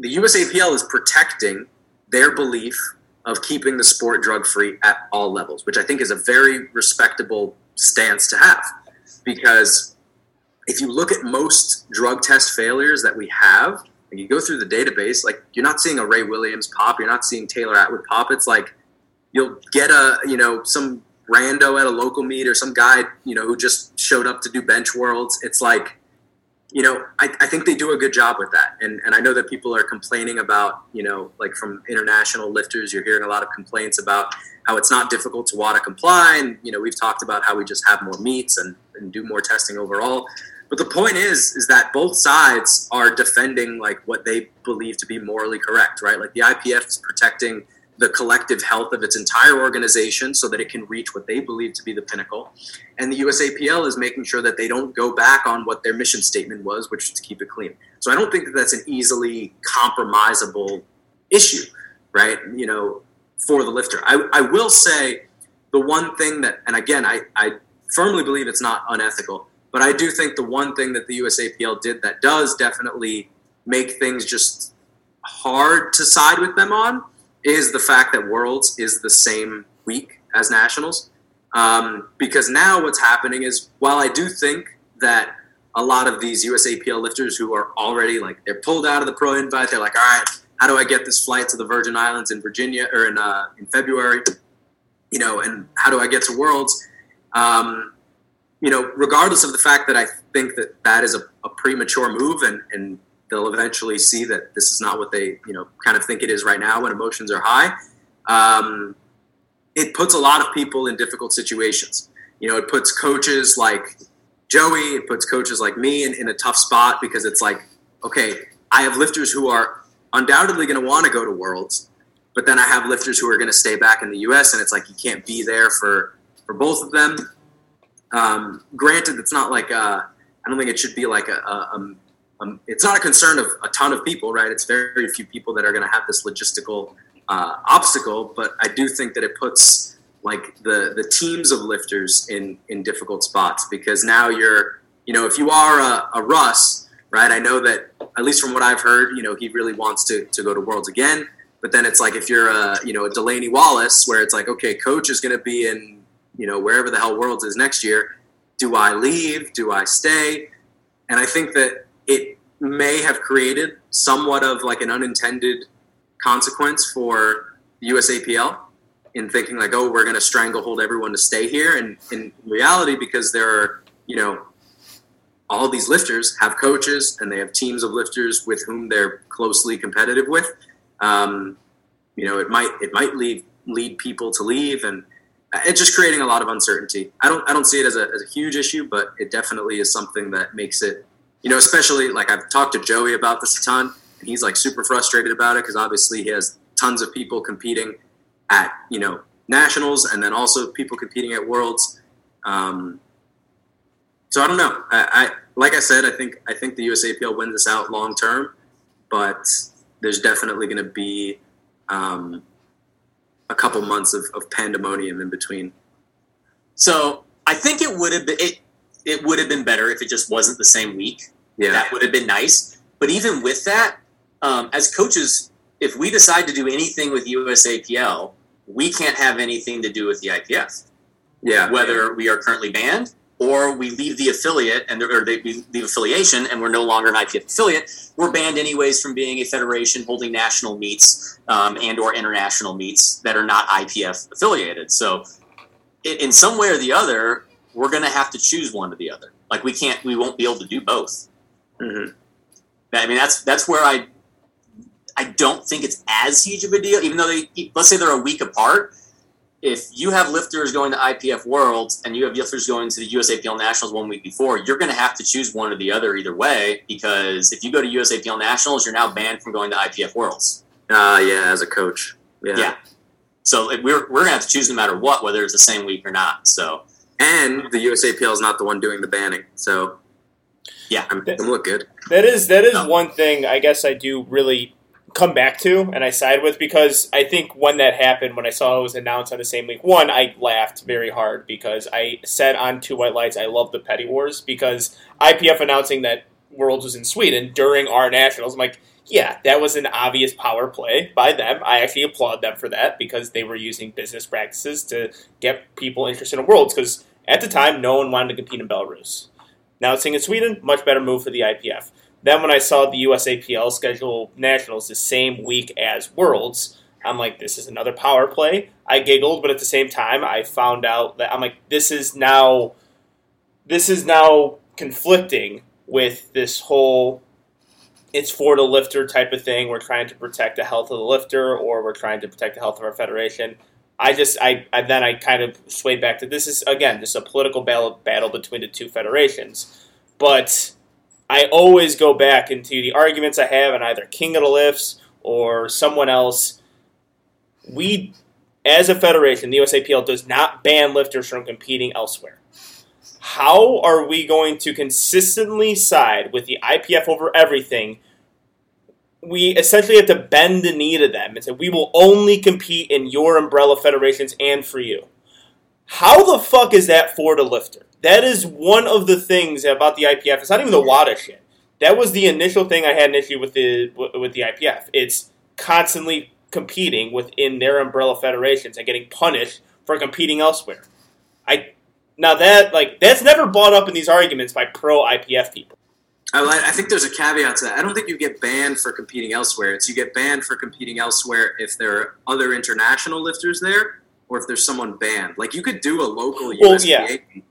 the USAPL is protecting their belief of keeping the sport drug free at all levels, which I think is a very respectable stance to have. Because if you look at most drug test failures that we have, and you go through the database, like you're not seeing a Ray Williams pop, you're not seeing Taylor Atwood pop. It's like you'll get a, you know, some rando at a local meet or some guy, you know, who just showed up to do bench worlds. It's like, you know, I, I think they do a good job with that. And, and I know that people are complaining about, you know, like from international lifters, you're hearing a lot of complaints about how it's not difficult to WADA comply. And, you know, we've talked about how we just have more meets and, and do more testing overall. But the point is, is that both sides are defending like what they believe to be morally correct, right? Like the IPF is protecting the collective health of its entire organization so that it can reach what they believe to be the pinnacle. And the USAPL is making sure that they don't go back on what their mission statement was, which is to keep it clean. So I don't think that that's an easily compromisable issue, right? You know, for the lifter. I, I will say the one thing that, and again, I, I firmly believe it's not unethical, but I do think the one thing that the USAPL did that does definitely make things just hard to side with them on is the fact that Worlds is the same week as Nationals. Um, because now what's happening is, while I do think that a lot of these USAPL lifters who are already like they're pulled out of the pro invite, they're like, all right, how do I get this flight to the Virgin Islands in Virginia or in uh, in February? You know, and how do I get to Worlds? Um, you know, regardless of the fact that I think that that is a, a premature move, and and they'll eventually see that this is not what they you know kind of think it is right now when emotions are high. Um, it puts a lot of people in difficult situations. You know, it puts coaches like Joey, it puts coaches like me in, in a tough spot because it's like, okay, I have lifters who are undoubtedly going to want to go to Worlds, but then I have lifters who are going to stay back in the U.S. and it's like you can't be there for for both of them. Um, granted, it's not like uh, I don't think it should be like a, a, um, um, it's not a concern of a ton of people, right? It's very, few people that are going to have this logistical uh, obstacle, but I do think that it puts like the the teams of lifters in in difficult spots because now you're you know if you are a, a Russ, right? I know that at least from what I've heard, you know he really wants to to go to Worlds again. But then it's like if you're a you know a Delaney Wallace, where it's like okay, coach is going to be in you know wherever the hell Worlds is next year. Do I leave? Do I stay? And I think that it may have created somewhat of like an unintended consequence for USAPL in thinking like, oh, we're going to stranglehold everyone to stay here. And in reality, because there are, you know, all these lifters have coaches and they have teams of lifters with whom they're closely competitive with. Um, you know, it might it might lead lead people to leave, and it's just creating a lot of uncertainty. I don't I don't see it as a, as a huge issue, but it definitely is something that makes it, you know, especially like I've talked to Joey about this a ton, and he's like super frustrated about it because obviously he has tons of people competing at you know nationals and then also people competing at worlds. Um, so I don't know. I, I like I said, I think I think the USAPL wins this out long term, but there's definitely going to be um, a couple months of, of pandemonium in between. So I think it would have been it. It would have been better if it just wasn't the same week. Yeah, That would have been nice. But even with that, um, as coaches, if we decide to do anything with USAPL, we can't have anything to do with the IPF. yeah, Whether we are currently banned or we leave the affiliate and or they, we leave affiliation and we're no longer an IPF affiliate, we're banned anyways from being a federation holding national meets um, and or international meets that are not IPF affiliated. So, in some way or the other, we're going to have to choose one or the other. Like we can't, we won't be able to do both. hmm I mean, that's that's where I I don't think it's as huge of a deal, even though they let's say they're a week apart. If you have lifters going to IPF Worlds and you have lifters going to the USAPL Nationals one week before, you're going to have to choose one or the other either way. Because if you go to USAPL Nationals, you're now banned from going to IPF Worlds. uh, yeah, as a coach, yeah. Yeah. So we're we're going to have to choose no matter what, whether it's the same week or not. So and the USAPL is not the one doing the banning, so Yeah. I'm, I'm look good. That is that is No. one thing I guess I do really come back to and I side with because I think when that happened, when I saw it was announced on the same week, one, I laughed very hard because I said on Two White Lights I love the Petty Wars because IPF announcing that Worlds was in Sweden during our nationals, I'm like, yeah, that was an obvious power play by them. I actually applaud them for that because they were using business practices to get people interested in Worlds because at the time no one wanted to compete in Belarus. Now it's in Sweden, much better move for the IPF. Then when I saw the USAPL schedule nationals the same week as Worlds, I'm like, this is another power play. I giggled, but at the same time, I found out that I'm like, this is now, this is now conflicting with this whole, it's for the lifter type of thing. We're trying to protect the health of the lifter, or we're trying to protect the health of our federation. I just, I, I then I kind of swayed back to this is again just a political battle, battle between the two federations, but I always go back into the arguments I have on either King of the Lifts or someone else. We, as a federation, the USAPL does not ban lifters from competing elsewhere. How are we going to consistently side with the IPF over everything? We essentially have to bend the knee to them and say, we will only compete in your umbrella federations and for you. How the fuck is that for the lifter? That is one of the things about the IPF. It's not even the WADA shit. That was the initial thing I had an issue with the with the IPF. It's constantly competing within their umbrella federations and getting punished for competing elsewhere. I now that like that's never brought up in these arguments by pro IPF people. I, I think there's a caveat to that. I don't think you get banned for competing elsewhere. It's you get banned for competing elsewhere if there are other international lifters there, or if there's someone banned. Like you could do a local Well, USPA yeah. meet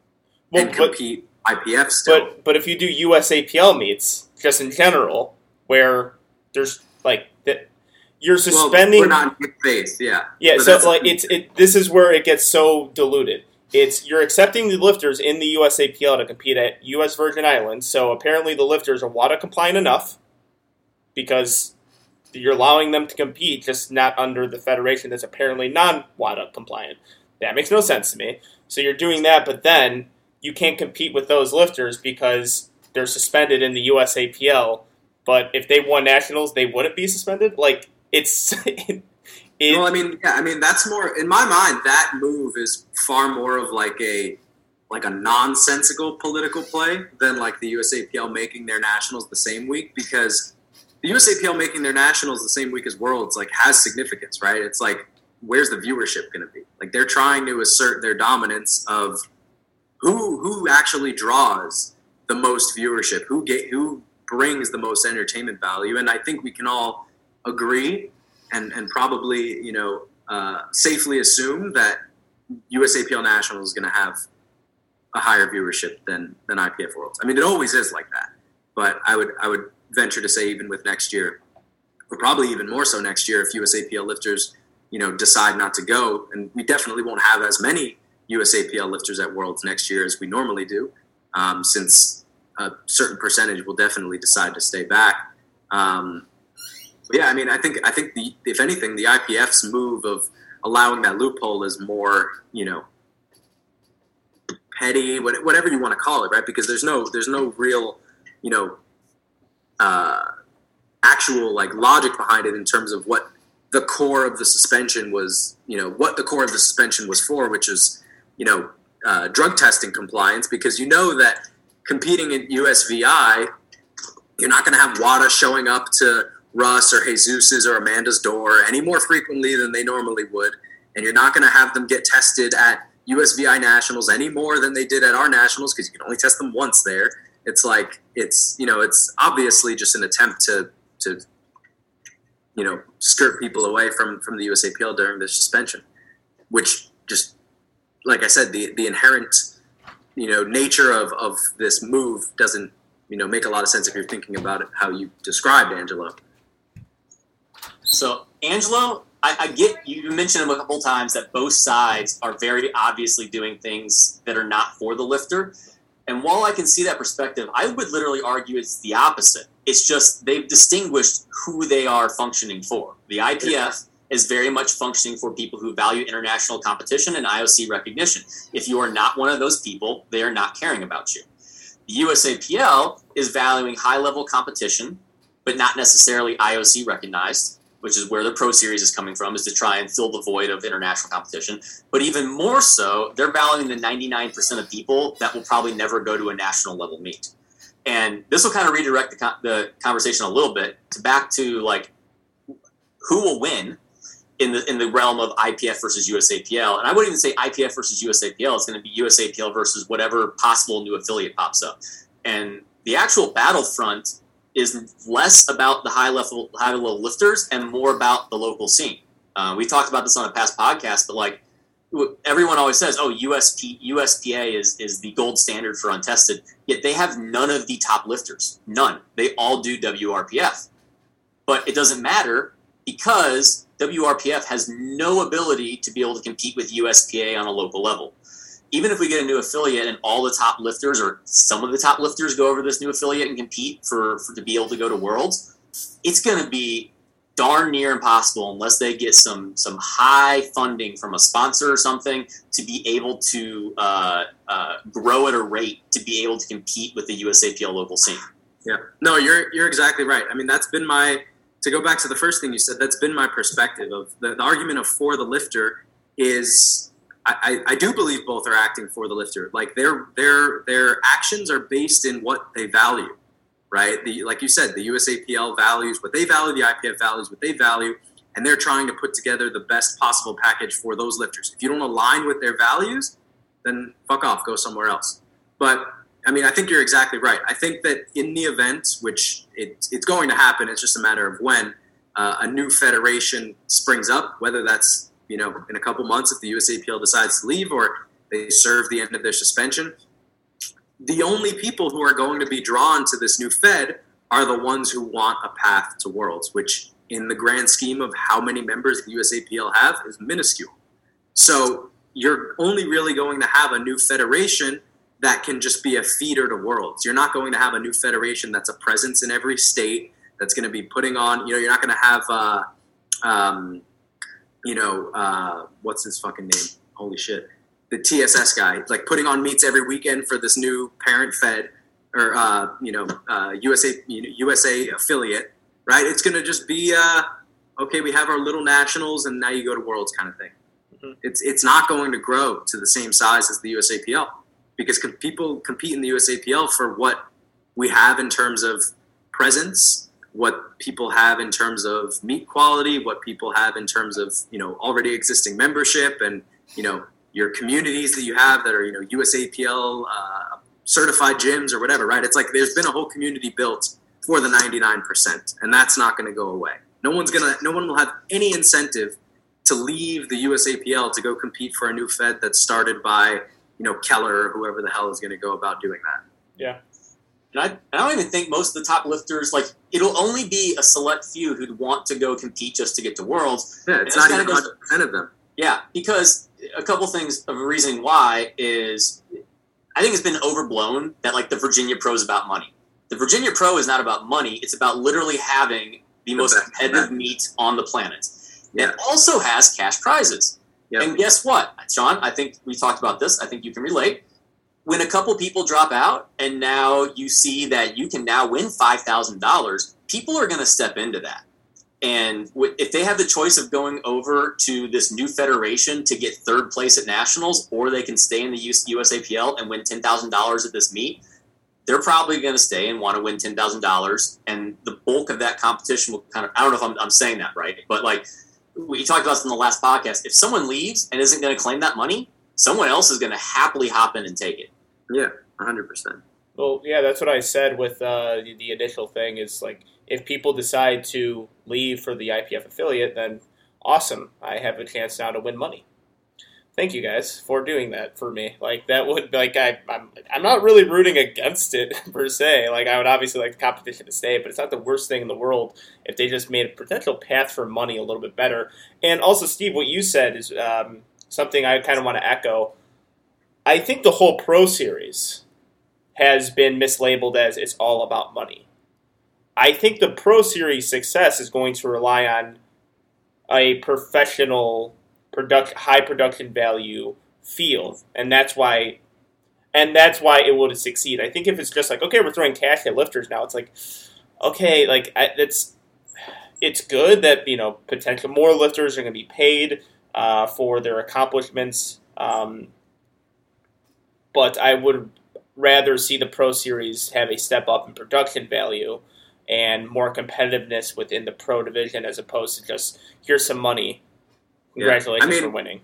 Well, and but, compete IPF still. but but if you do USAPL meets, just in general, where there's like that, you're well, suspending. we're not in faith. Yeah. yeah, But so like it's it. This is where it gets so diluted. It's you're accepting the lifters in the USAPL to compete at US Virgin Islands. So apparently the lifters are WADA compliant enough because you're allowing them to compete, just not under the federation that's apparently non WADA compliant. That makes no sense to me. So you're doing that, but then you can't compete with those lifters because they're suspended in the USAPL. But if they won nationals, they wouldn't be suspended. Like it's it, well, I mean, yeah, I mean that's more in my mind. That move is far more of like a like a nonsensical political play than like the USAPL making their nationals the same week because the USAPL making their nationals the same week as Worlds like has significance, right? It's like where's the viewership going to be? Like they're trying to assert their dominance of who who actually draws the most viewership, who get who brings the most entertainment value, and I think we can all agree and and probably you know uh, safely assume that USAPL National is going to have a higher viewership than than IPF Worlds. I mean, it always is like that, but I would I would venture to say even with next year, or probably even more so next year, if USAPL lifters you know decide not to go, and we definitely won't have as many USAPL lifters at Worlds next year as we normally do, um, since a certain percentage will definitely decide to stay back. Um, yeah, I mean, I think I think the if anything, the IPF's move of allowing that loophole is more, you know, petty, whatever you want to call it, right? Because there's no there's no real, you know, uh, actual like logic behind it in terms of what the core of the suspension was, you know, what the core of the suspension was for, which is, you know, uh, drug testing compliance, because you know that competing in USVI, you're not going to have WADA showing up to Russ or Jesus's or Amanda's door any more frequently than they normally would, and you're not going to have them get tested at USVI nationals any more than they did at our nationals because you can only test them once there. It's like it's you know it's obviously just an attempt to to you know skirt people away from from the USAPL during the suspension, which just like I said the the inherent you know nature of of this move doesn't you know make a lot of sense if you're thinking about it how you described Angelo. So, Angelo, I, I get you mentioned him a couple times that both sides are very obviously doing things that are not for the lifter. And while I can see that perspective, I would literally argue it's the opposite. It's just they've distinguished who they are functioning for. The IPF is very much functioning for people who value international competition and IOC recognition. If you are not one of those people, they are not caring about you. The USAPL is valuing high level competition, but not necessarily IOC recognized which is where the Pro Series is coming from, is to try and fill the void of international competition. But even more so, they're valuing the 99% of people that will probably never go to a national level meet. And this will kind of redirect the, the conversation a little bit to back to like who will win in the in the realm of IPF versus USAPL. And I wouldn't even say IPF versus USAPL. It's going to be USAPL versus whatever possible new affiliate pops up. And the actual battlefront is less about the high level high level lifters and more about the local scene. Uh, we talked about this on a past podcast, but like everyone always says, "Oh, USP USPA is is the gold standard for untested." Yet they have none of the top lifters, none. They all do WRPF, but it doesn't matter because WRPF has no ability to be able to compete with USPA on a local level even if we get a new affiliate and all the top lifters or some of the top lifters go over this new affiliate and compete for, for to be able to go to worlds, it's going to be darn near impossible unless they get some some high funding from a sponsor or something to be able to uh, uh, grow at a rate to be able to compete with the USAPL local scene. Yeah, no, you're you're exactly right. I mean, that's been my to go back to the first thing you said. That's been my perspective of the, the argument of for the lifter is I, I, do believe both are acting for the lifter. Like their their their actions are based in what they value, right? The like you said, the USAPL values what they value, the IPF values what they value, and they're trying to put together the best possible package for those lifters. If you don't align with their values, then fuck off, go somewhere else. But I mean, I think you're exactly right. I think that in the event, which it, it's going to happen, it's just a matter of when uh, a new federation springs up, whether that's you know in a couple months if the USAPL decides to leave or they serve the end of their suspension. The only people who are going to be drawn to this new Fed are the ones who want a path to Worlds, which in the grand scheme of how many members the USAPL have is minuscule. So you're only really going to have a new federation that can just be a feeder to Worlds. You're not going to have a new federation that's a presence in every state that's going to be putting on. You know, you're not going to have, uh, um, you know, uh, what's his fucking name? Holy shit, the TSS guy, like putting on meets every weekend for this new parent Fed or uh, you know uh, USA you know, USA affiliate, right? It's going to just be uh, okay. We have our little nationals, and now you go to Worlds kind of thing. Mhm. It's it's not going to grow to the same size as the USAPL because com- people compete in the USAPL for what we have in terms of presence, what people have in terms of meet quality, what people have in terms of you know already existing membership, and you know your communities that you have that are you know USAPL uh, certified gyms or whatever, right? It's like there's been a whole community built for the 99%, and that's not going to go away. No one's gonna, no one will have any incentive to leave the USAPL to go compete for a new Fed that's started by you know Keller or whoever the hell is going to go about doing that. And I, I don't even think most of the top lifters like it'll only be a select few who'd want to go compete just to get to worlds. Yeah, it's not even gotta 100 of them. Yeah, because a couple things of a reason why is I think it's been overblown that like the Virginia Pro is about money. The Virginia Pro is not about money; it's about literally having the The most best competitive event. meet on the planet. Yeah. It also has cash prizes. Yep. And guess what, Sean? I think we talked about this. I think you can relate. When a couple people drop out, and now you see that you can now win five thousand dollars, people are going to step into that. And if they have the choice of going over to this new federation to get third place at nationals, or they can stay in the USAPL and win ten thousand dollars at this meet, they're probably going to stay and want to win ten thousand dollars. And the bulk of that competition will kind of—I don't know if I'm, I'm saying that right, but like we talked about this in the last podcast. If someone leaves and isn't going to claim that money, someone else is going to happily hop in and take it. Yeah, 100%. Well, yeah, that's what I said with uh, the, the initial thing. Is like if people decide to leave for the IPF affiliate, then awesome. I have a chance now to win money. Thank you guys for doing that for me. Like that would like I I'm I'm not really rooting against it per se. Like I would obviously like the competition to stay, but it's not the worst thing in the world if they just made a potential path for money a little bit better. And also, Steve, what you said is um, something I kind of want to echo. I think the whole Pro Series has been mislabeled as it's all about money. I think the Pro Series success is going to rely on a professional product high production value field, and that's why and that's why it would succeed. I think if it's just like okay, we're throwing cash at lifters now, it's like okay, like it's it's good that you know potential more lifters are going to be paid uh, for their accomplishments, um, but I would rather see the Pro Series have a step up in production value and more competitiveness within the pro division as opposed to just here's some money. Yeah. Congratulations I mean- for winning.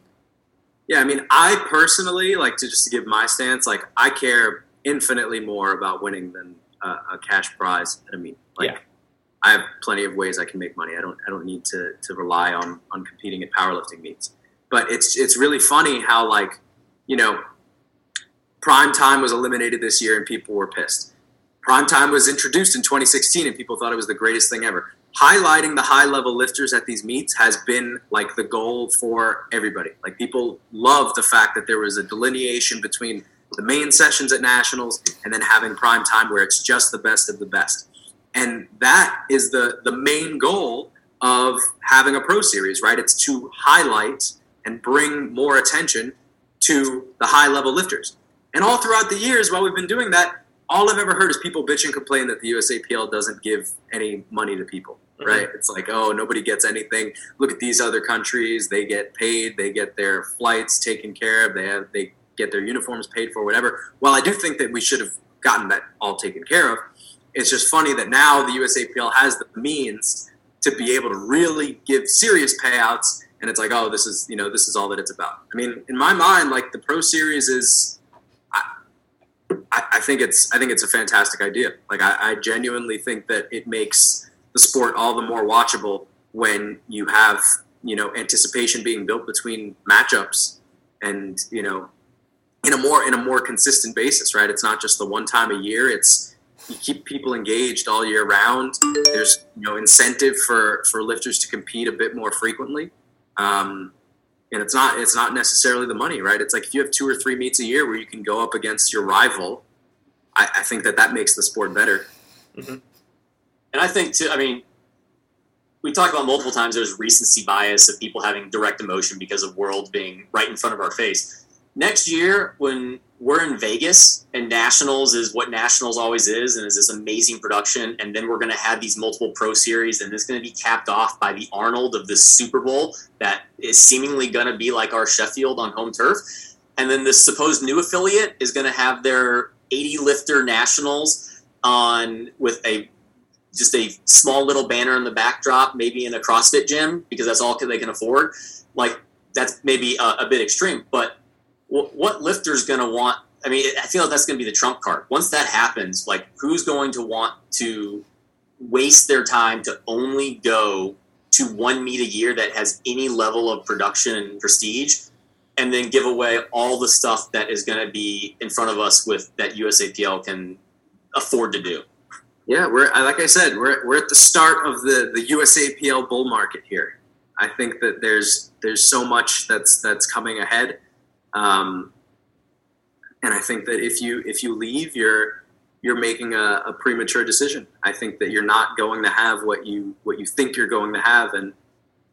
Yeah, I mean, I personally like to just to give my stance. Like, I care infinitely more about winning than uh, a cash prize at a meet. Like, Yeah. I have plenty of ways I can make money. I don't. I don't need to, to rely on on competing at powerlifting meets. But it's it's really funny how like you know, prime time was eliminated this year and people were pissed. Prime time was introduced in 2016 and people thought it was the greatest thing ever. Highlighting the high level lifters at these meets has been like the goal for everybody. Like people love the fact that there was a delineation between the main sessions at nationals and then having prime time where it's just the best of the best. And that is the the main goal of having a pro series, right? It's to highlight and bring more attention to the high level lifters. And all throughout the years while we've been doing that, all I've ever heard is people bitch and complain that the USAPL doesn't give any money to people, Mhm. right? It's like, oh, nobody gets anything. Look at these other countries; they get paid, they get their flights taken care of, they have they get their uniforms paid for, whatever. Well, I do think that we should have gotten that all taken care of. It's just funny that now the USAPL has the means to be able to really give serious payouts, and it's like, oh, this is you know this is all that it's about. I mean, in my mind, like the Pro Series is I, think it's I think it's a fantastic idea. Like I, I genuinely think that it makes the sport all the more watchable when you have you know anticipation being built between matchups and you know in a more in a more consistent basis right? It's not just the one time a year. It's you keep people engaged all year round. There's you know incentive for for lifters to compete a bit more frequently. Um, and it's not it's not necessarily the money right? It's like if you have two or three meets a year where you can go up against your rival i, I think that that makes the sport better mm-hmm. And I think too. I mean, we talked about multiple times. There's recency bias of people having direct emotion because of World being right in front of our face. Next year, when we're in Vegas and Nationals is what Nationals always is, and is this amazing production, and then we're going to have these multiple Pro Series, and it's going to be capped off by the Arnold of this Super Bowl that is seemingly going to be like our Sheffield on home turf, and then this supposed new affiliate is going to have their 80 lifter Nationals on with a just a small little banner in the backdrop, maybe in a CrossFit gym because that's all they can afford. Like that's maybe a, a bit extreme, but w- what lifter's going to want? I mean, I feel like that's going to be the trump card. Once that happens, like who's going to want to waste their time to only go to one meet a year that has any level of production and prestige, and then give away all the stuff that is going to be in front of us with that USAPL can afford to do. Yeah, we're like I said, we're we're at the start of the the USAPL bull market here. I think that there's there's so much that's that's coming ahead, um, and I think that if you if you leave, you're you're making a, a premature decision. I think that you're not going to have what you what you think you're going to have, and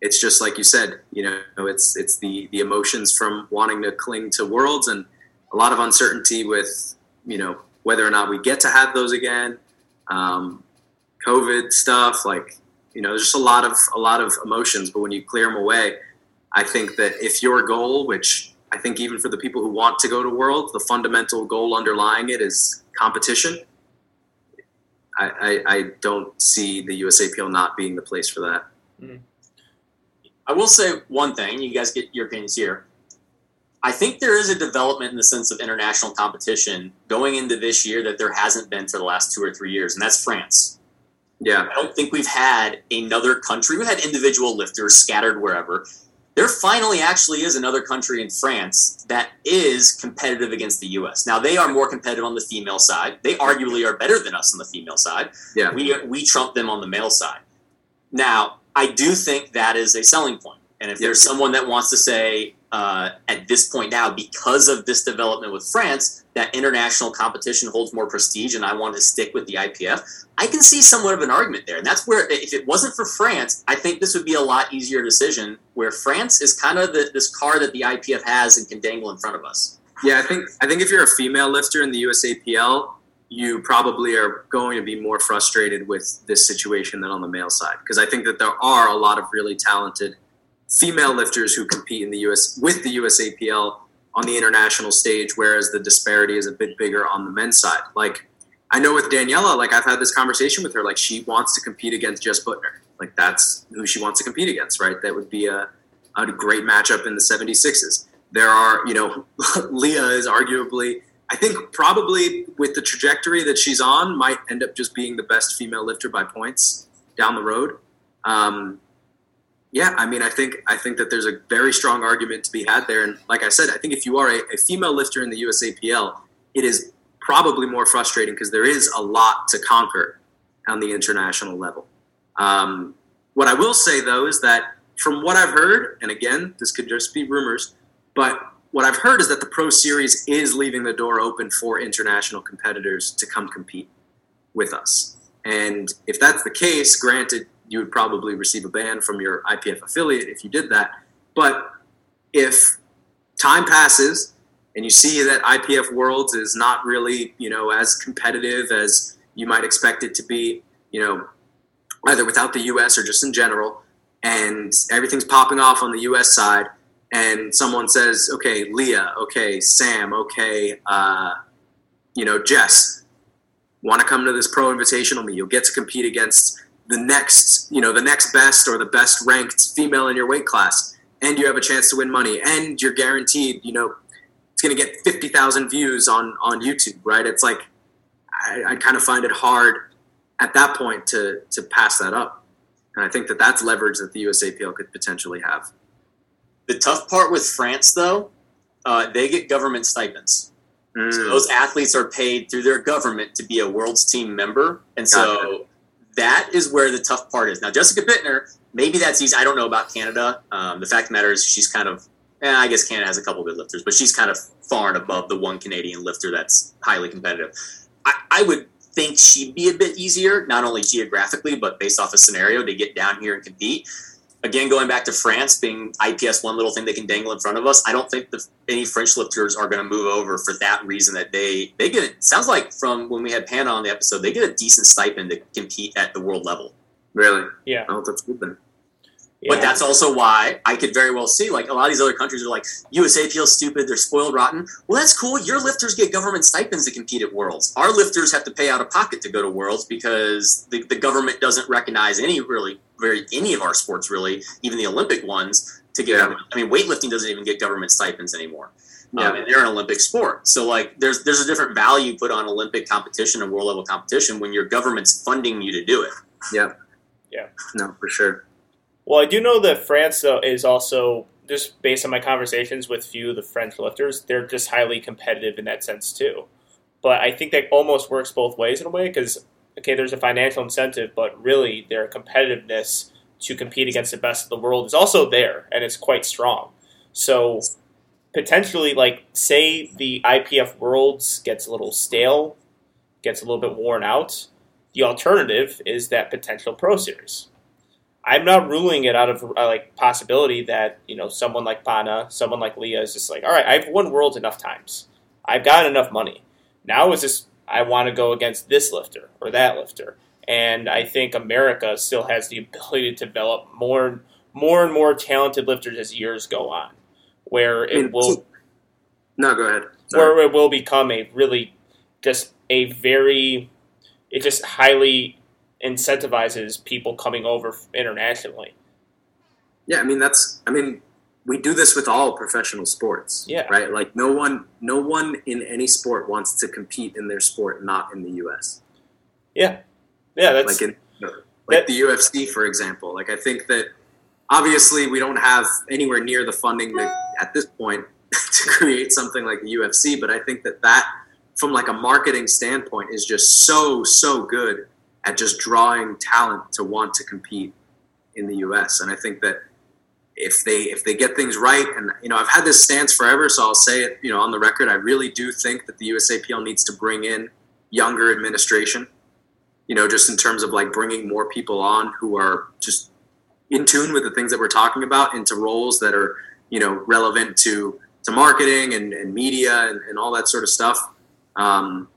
it's just like you said. You know, it's it's the the emotions from wanting to cling to worlds and a lot of uncertainty with you know whether or not we get to have those again um, COVID stuff, like you know, there's just a lot of a lot of emotions. But when you clear them away, I think that if your goal, which I think even for the people who want to go to World, the fundamental goal underlying it is competition. I, I, I don't see the USAPL not being the place for that. I will say one thing. You guys get your opinions here. I think there is a development in the sense of international competition going into this year that there hasn't been for the last two or three years, and that's France. Yeah, I don't think we've had another country. We've had individual lifters scattered wherever. There finally actually is another country in France that is competitive against the U.S. Now they are more competitive on the female side. They arguably are better than us on the female side. yeah, We we trump them on the male side. Now I do think that is a selling point, and if there's someone that wants to say uh, at this point now, because of this development with France, that international competition holds more prestige, and I want to stick with the IPF. I can see somewhat of an argument there, and that's where if it wasn't for France, I think this would be a lot easier decision. Where France is kind of the, this car that the IPF has and can dangle in front of us. yeah. I think I think if you're a female lifter in the USAPL, you probably are going to be more frustrated with this situation than on the male side because I think that there are a lot of really talented female lifters who compete in the US with the USAPL on the international stage, whereas the disparity is a bit bigger on the men's side. Like I know with Daniela, like I've had this conversation with her, like she wants to compete against Jess Buettner. Like that's who she wants to compete against, right? That would be a, a great matchup in the 76s. There are, you know, Leah is arguably, I think probably with the trajectory that she's on, might end up just being the best female lifter by points down the road. Um, yeah, I mean, I think I think that there's a very strong argument to be had there, and like I said, I think if you are a, a female lifter in the USAPL, it is probably more frustrating because there is a lot to conquer on the international level. Um, what I will say though is that from what I've heard, and again, this could just be rumors, but what I've heard is that the Pro Series is leaving the door open for international competitors to come compete with us. And if that's the case, granted, you would probably receive a ban from your IPF affiliate if you did that. But if time passes and you see that IPF Worlds is not really, you know, as competitive as you might expect it to be, you know, either without the US or just in general, and everything's popping off on the US side, and someone says, okay, Leah, okay, Sam, okay, uh, you know, Jess, want to come to this pro invitational meet? You'll get to compete against the next, you know, the next best or the best ranked female in your weight class, and you have a chance to win money, and you're guaranteed, you know, it's going to get 50,000 views on on YouTube, right? It's like I, I kind of find it hard at that point to to pass that up, and I think that that's leverage that the USAPL could potentially have. The tough part with France, though, uh, they get government stipends. Mm. So those athletes are paid through their government to be a World's team member, and so that is where the tough part is. Now, Jessica Buettner, maybe that's easy. I don't know about Canada. Um, the fact of the matter is, she's kind of. Eh, I guess Canada has a couple good lifters, but she's kind of far and above the one Canadian lifter that's highly competitive. I, I would think she'd be a bit easier, not only geographically, but based off a scenario to get down here and compete. Again, going back to France being IPF, one little thing they can dangle in front of us. I don't think the, any French lifters are going to move over for that reason. That they they get it sounds like from when we had Panda on the episode, they get a decent stipend to compete at the world level. Really? Yeah. Oh, that's good then. Yeah. But that's also why I could very well see like a lot of these other countries are like USA feels stupid, they're spoiled rotten. Well, that's cool. Your lifters get government stipends to compete at Worlds. Our lifters have to pay out of pocket to go to Worlds because the, the government doesn't recognize any really very any of our sports really, even the Olympic ones. To get, Yeah. I mean, weightlifting doesn't even get government stipends anymore. Yeah. Um, and they're an Olympic sport, so like there's there's a different value put on Olympic competition and world level competition when your government's funding you to do it. Yeah. Yeah. No, for sure. Well, I do know that France though is also just based on my conversations with few of the French lifters, they're just highly competitive in that sense too. But I think that almost works both ways in a way because okay, there's a financial incentive, but really their competitiveness to compete against the best of the world is also there, and it's quite strong. So potentially, like say the IPF Worlds gets a little stale, gets a little bit worn out. The alternative is that potential Pro Series. I'm not ruling it out of uh, like possibility that you know someone like Pana, someone like Leah is just like, all right, I've won worlds enough times, I've got enough money. Now is just I want to go against this lifter or that lifter, and I think America still has the ability to develop more, more and more talented lifters as years go on, where I mean, it will No, go ahead. Sorry. where it will become a really just a very it just highly incentivizes people coming over internationally. Yeah, I mean that's I mean we do this with all professional sports. Yeah. Right? Like no one no one in any sport wants to compete in their sport not in the US. Yeah, yeah, that's like in like that- the UFC for example. Like I think that obviously we don't have anywhere near the funding to, at this point to create something like the UFC, but I think that that from like a marketing standpoint is just so so good at just drawing talent to want to compete in the US. And I think that if they if they get things right and you know I've had this stance forever so I'll say it you know on the record I really do think that the USAPL needs to bring in younger administration you know just in terms of like bringing more people on who are just in tune with the things that we're talking about into roles that are you know relevant to to marketing and, and media and, and all that sort of stuff um,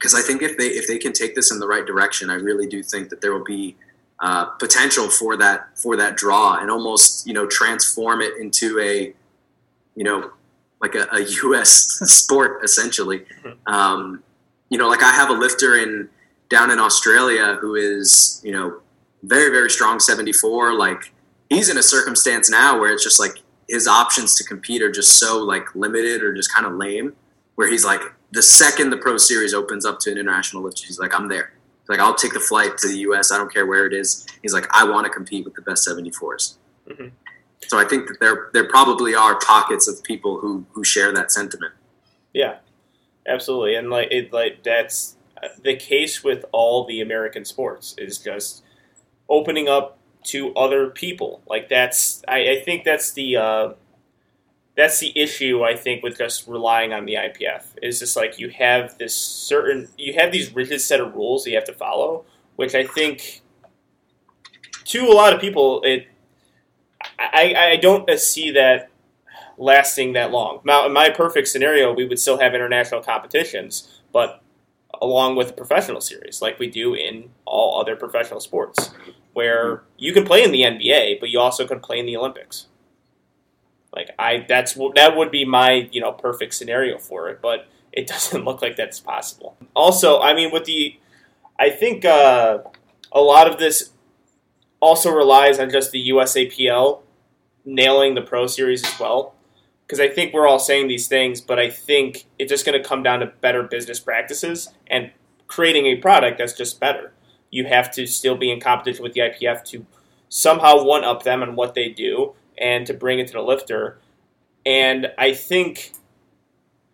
because I think if they if they can take this in the right direction I really do think that there will be uh, potential for that for that draw and almost you know transform it into a you know like a, a U.S. sport essentially. Um, you know, like I have a lifter in down in Australia who is you know very very strong 74. Like he's in a circumstance now where it's just like his options to compete are just so like limited or just kind of lame. Where he's like the second the pro series opens up to an international lift, he's like I'm there. Like I'll take the flight to the U.S. I don't care where it is. He's like, I want to compete with the best 74s. Mhm. So I think that there there probably are pockets of people who who share that sentiment. Yeah, absolutely, and like it, like that's uh, the case with all the American sports is just opening up to other people. Like that's I, I think that's the uh, that's the issue. I think with just relying on the IPF is just like you have this certain you have these rigid set of rules that you have to follow, which I think to a lot of people it I, I don't see that lasting that long. Now, in my perfect scenario, we would still have international competitions, but along with the professional series, like we do in all other professional sports, where you can play in the NBA, but you also can play in the Olympics. Like I, that's that would be my you know perfect scenario for it, but it doesn't look like that's possible. Also, I mean, with the, I think uh, a lot of this also relies on just the USAPL nailing the Pro Series as well. because I think we're all saying these things, but I think it's just going to come down to better business practices and creating a product that's just better. You have to still be in competition with the IPF to somehow one up them and what they do and to bring it to the lifter. And I think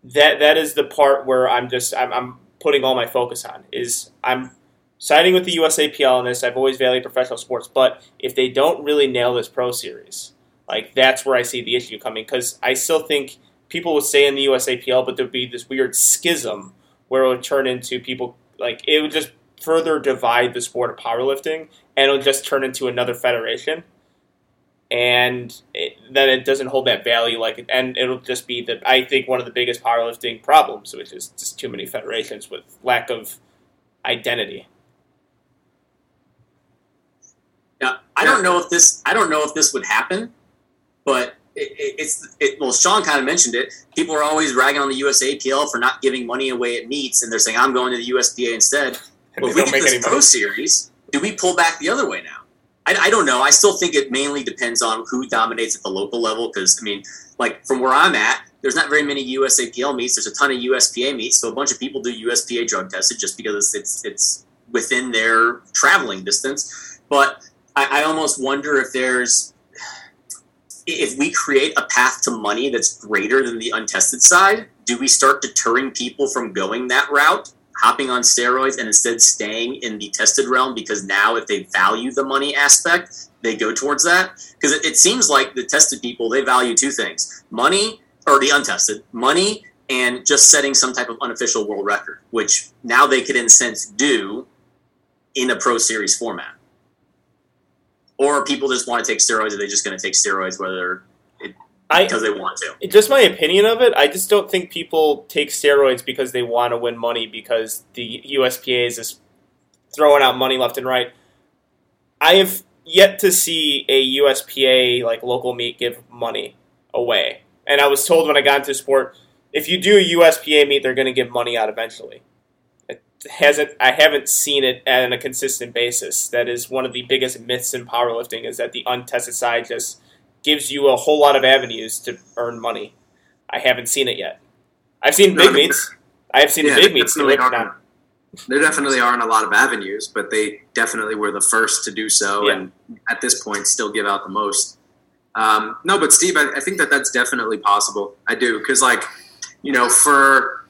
that that is the part where I'm just I'm, I'm putting all my focus on is I'm siding with the USAPL on this. I've always valued professional sports, but if they don't really nail this Pro Series, like that's where I see the issue coming because I still think people would stay in the USAPL, but there'd be this weird schism where it would turn into people like it would just further divide the sport of powerlifting, and it'll just turn into another federation. And it, then it doesn't hold that value, like, and it'll just be the I think one of the biggest powerlifting problems, which is just too many federations with lack of identity. Now, I don't know if this I don't know if this would happen, but it, it, it's it, well, Sean kind of mentioned it. People are always ragging on the USAPL for not giving money away at meets, and they're saying I'm going to the USPA instead. Well, if we don't get make any this Pro money. Series, do we pull back the other way now? I, I don't know. I still think it mainly depends on who dominates at the local level. Because I mean, like from where I'm at, there's not very many USAPL meets. There's a ton of USPA meets, so a bunch of people do USPA drug tested just because it's it's within their traveling distance. But I, I almost wonder if there's if we create a path to money that's greater than the untested side, do we start deterring people from going that route, hopping on steroids, and instead staying in the tested realm? Because now, if they value the money aspect, they go towards that. Because it, it seems like the tested people they value two things: money, or the untested, money, and just setting some type of unofficial world record, which now they could in a sense do in a pro series format. Or people just want to take steroids, are they just going to take steroids whether I because they want to? just my opinion of it. I just don't think people take steroids because they want to win money because the USPA is just throwing out money left and right. I have yet to see a USPA like local meet give money away, and I was told when I got into sport, if you do a USPA meet, they're going to give money out eventually. It hasn't. I haven't seen it on a consistent basis. That is one of the biggest myths in powerlifting is that the untested side just gives you a whole lot of avenues to earn money. I haven't seen it yet. I've seen No, big there- meets. I have seen yeah, the big meets definitely aren't- Not, There definitely aren't a lot of avenues, but they definitely were the first to do so, Yeah. and at this point, still give out the most. Um, no, but Steve, I, I think that that's definitely possible. I do because, like, you know, for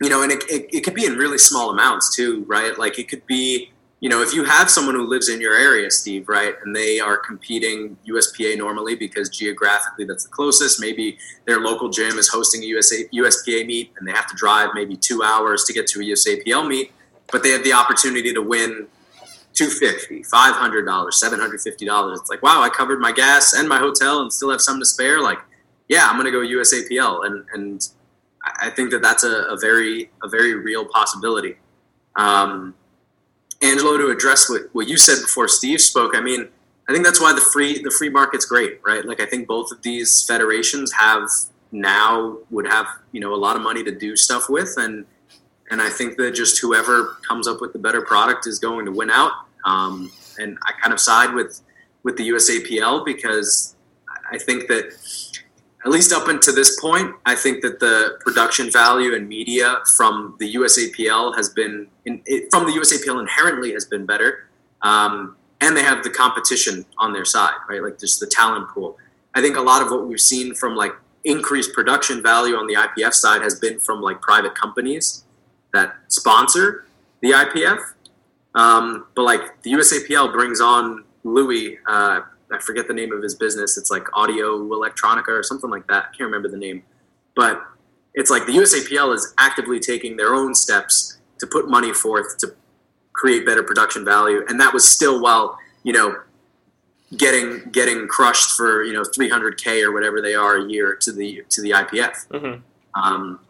you know, and it, it, it could be in really small amounts too, right? Like, it could be, you know, if you have someone who lives in your area, Steve, right, and they are competing USPA normally because geographically that's the closest. Maybe their local gym is hosting a USA, USPA meet and they have to drive maybe two hours to get to a USAPL meet, but they have the opportunity to win $250, $500 $750 it's like wow i covered my gas and my hotel and still have some to spare. Like yeah i'm going to go usapl and and i think that that's a, a very a very real possibility. Um, angelo to address what, what you said before steve spoke i mean i think that's why the free the free market's great right like i think both of these federations have now would have you know a lot of money to do stuff with and and I think that just whoever comes up with the better product is going to win out. Um, and I kind of side with with the USAPL because I think that at least up until this point, I think that the production value and media from the USAPL has been in, it, from the USAPL inherently has been better, um, and they have the competition on their side, right? Like just the talent pool. I think a lot of what we've seen from like increased production value on the IPF side has been from like private companies that sponsor the IPF. Um, but like the USAPL brings on Louis, uh, I forget the name of his business. It's like Audio Electronica or something like that. I can't remember the name. But it's like the USAPL is actively taking their own steps to put money forth to create better production value. And that was still while, you know, getting getting crushed for, you know, 300K or whatever they are a year to the to the IPF. Mhm. Um,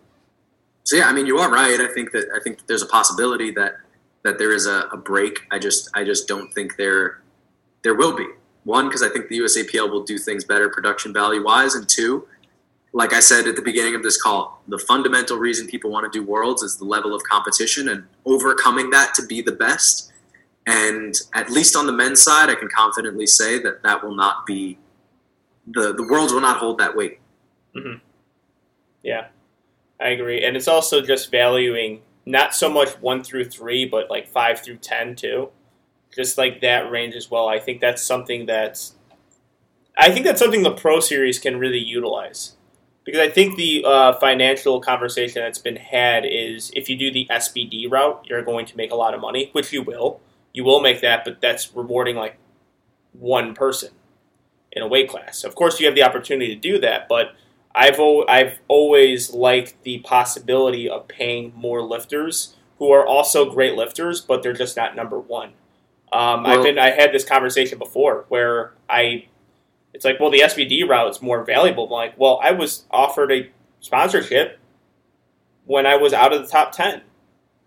so yeah, I mean, you are right. I think that I think that there's a possibility that that there is a, a break. I just I just don't think there there will be one because I think the USAPL will do things better production value wise, and two, like I said at the beginning of this call, the fundamental reason people want to do worlds is the level of competition and overcoming that to be the best. And at least on the men's side, I can confidently say that that will not be the the worlds will not hold that weight. Mm-hmm. Yeah, I agree. And it's also just valuing not so much one through three, but like five through ten too. Just like that range as well. I think that's something that's I think that's something the Pro Series can really utilize. Because I think the uh, financial conversation that's been had is if you do the SBD route, you're going to make a lot of money, which you will. You will make that, but that's rewarding like one person in a weight class. Of course, you have the opportunity to do that, but I've al- I've always liked the possibility of paying more lifters who are also great lifters, but they're just not number one. Um, I've been I had this conversation before where I it's like well the SBD route is more valuable. I'm like well I was offered a sponsorship when I was out of the top ten.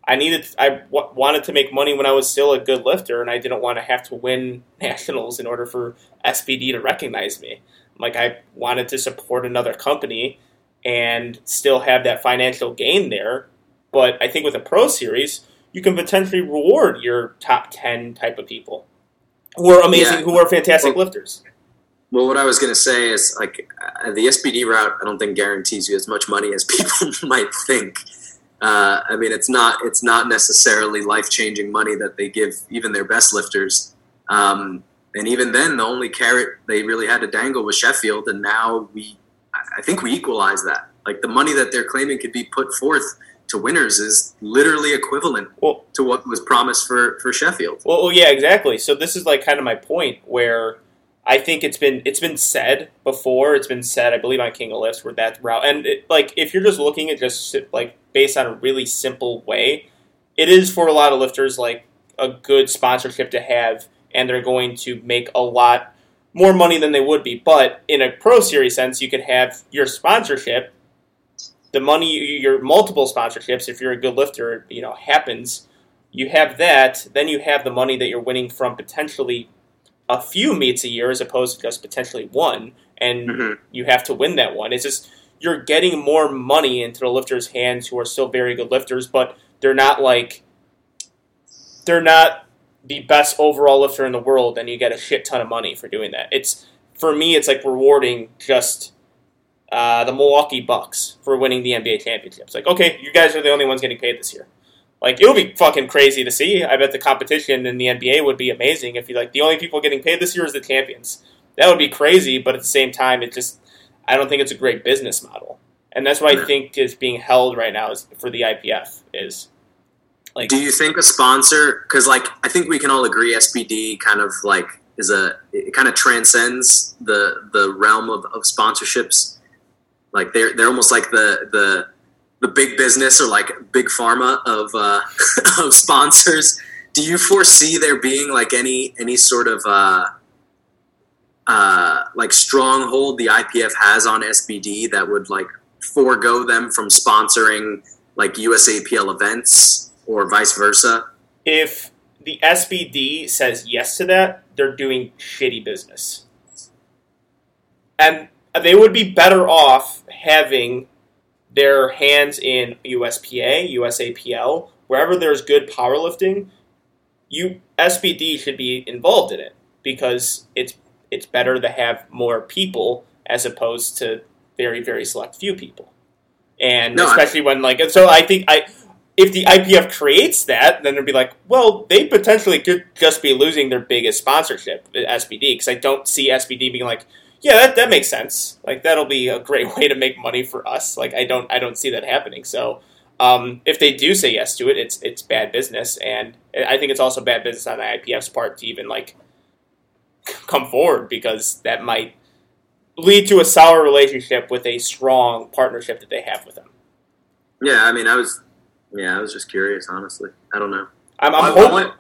I needed I w- wanted to make money when I was still a good lifter, and I didn't want to have to win nationals in order for SBD to recognize me. Like I wanted to support another company and still have that financial gain there. But I think with a pro series, you can potentially reward your top ten type of people who are amazing, Yeah. who are fantastic Well- lifters. Well, what I was going to say is like uh, the SBD route. I don't think guarantees you as much money as people might think. Uh, I mean, it's not it's not necessarily life changing money that they give even their best lifters. Um, and even then, the only carrot they really had to dangle was Sheffield, and now we, I I think we equalize that. Like the money that they're claiming could be put forth to winners is literally equivalent Well, to what was promised for for Sheffield. Well, yeah, exactly. So this is like kind of my point where I think it's been it's been said before. It's been said, I believe, on King of Lifts where that route and it, like if you're just looking at just like based on a really simple way, it is for a lot of lifters like a good sponsorship to have, and they're going to make a lot more money than they would be. But in a pro series sense, you could have your sponsorship, the money, your multiple sponsorships. If you're a good lifter, you know happens you have that, then you have the money that you're winning from potentially a few meets a year as opposed to just potentially one, and Mhm. you have to win that one. It's just you're getting more money into the lifters' hands who are still very good lifters, but they're not like they're not the best overall lifter in the world, and you get a shit ton of money for doing that. It's for me, it's like rewarding just uh, the Milwaukee Bucks for winning the NBA championships. Like, okay, you guys are the only ones getting paid this year. Like, it would be fucking crazy to see. I bet the competition in the NBA would be amazing if you like the only people getting paid this year is the champions. That would be crazy, but at the same time, it just I don't think it's a great business model, and that's what I think is being held right now is for the IPF is like Do you think a sponsor? Because like I think we can all agree, SBD kind of like is a it kind of transcends the the realm of, of sponsorships. Like they're they're almost like the the the big business or like big pharma of uh, of sponsors. Do you foresee there being like any any sort of uh, uh, like stronghold the IPF has on SBD that would like forego them from sponsoring like USAPL events or vice versa? if the SBD says yes to that, they're doing shitty business. And they would be better off having their hands in USPA, USAPL, wherever there's good powerlifting. You SBD should be involved in it because it's it's better to have more people as opposed to very very select few people. And No, I- especially when like so I think I if the IPF creates that, then it'd be like, well, they potentially could just be losing their biggest sponsorship, SBD, because I don't see SBD being like, yeah, that, that makes sense. Like that'll be a great way to make money for us. Like I don't I don't see that happening. So um, if they do say yes to it, it's it's bad business, and I think it's also bad business on the IPF's part to even like come forward because that might lead to a sour relationship with a strong partnership that they have with them. Yeah, I mean, I was, yeah, I was just curious, honestly. I don't know. I'm, I, I'm I hoping. want-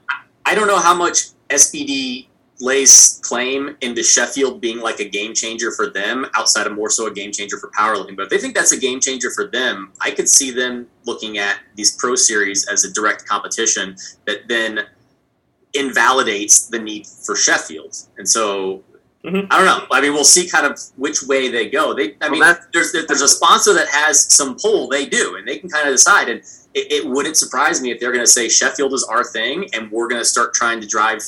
I don't know how much SBD lays claim into Sheffield being like a game changer for them outside of more so a game changer for powerlifting. But if they think that's a game changer for them, I could see them looking at these pro series as a direct competition that then invalidates the need for Sheffield. And so Mhm. I don't know. I mean, we'll see kind of which way they go. They, I Well, mean, there's there's a sponsor that has some pull. They do, and they can kind of decide. And it, it wouldn't surprise me if they're going to say Sheffield is our thing, and we're going to start trying to drive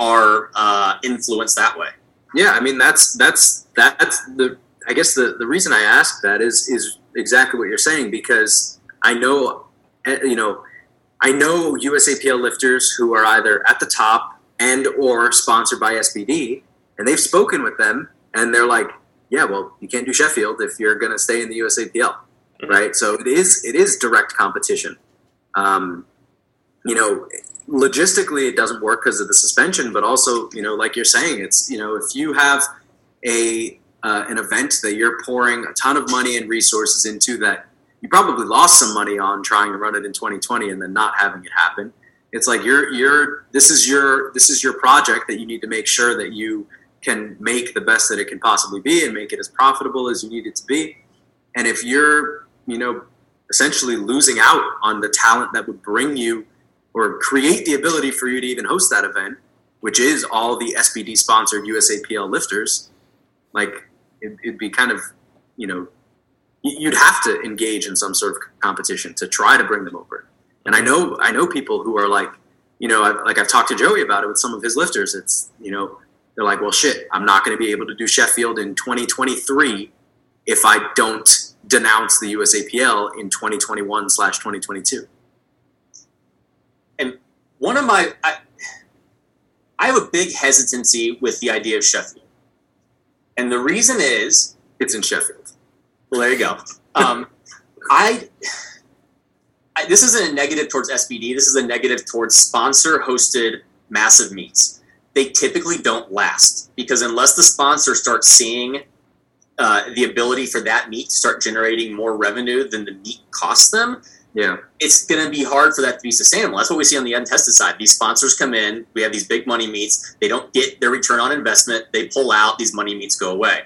our uh, influence that way. Yeah, I mean, that's that's that's the I guess the, the reason I ask that is is exactly what you're saying because I know eh, you know I know USAPL lifters who are either at the top and or sponsored by SBD, and they've spoken with them, and they're like, yeah, well, you can't do Sheffield if you're going to stay in the USAPL, right? So it is it is direct competition. Um, you know, logistically it doesn't work because of the suspension, but also you know, like you're saying, it's you know, if you have a uh, an event that you're pouring a ton of money and resources into that you probably lost some money on trying to run it in 2020 and then not having it happen. It's like you're you're this is your this is your project that you need to make sure that you can make the best that it can possibly be and make it as profitable as you need it to be. And if you're, you know, essentially losing out on the talent that would bring you or create the ability for you to even host that event, which is all the SBD sponsored USAPL lifters, like it, it'd be kind of, you know, you'd have to engage in some sort of competition to try to bring them over. And I know I know people who are like, you know, I've, like I've talked to Joey about it with some of his lifters. It's you know, they're like, well, shit, I'm not going to be able to do Sheffield in 2023 if I don't denounce the USAPL in 2021 slash 2022. One of my, I, I have a big hesitancy with the idea of Sheffield, and the reason is, It's in Sheffield. well, there you go. Um, I, I, this isn't a negative towards SBD. This is a negative towards sponsor-hosted massive meets. They typically don't last because unless the sponsor starts seeing uh, the ability for that meet to start generating more revenue than the meet costs them, Yeah, it's going to be hard for that to be sustainable. That's what we see on the untested side. These sponsors come in, we have these big money meets, they don't get their return on investment, they pull out, these money meets go away.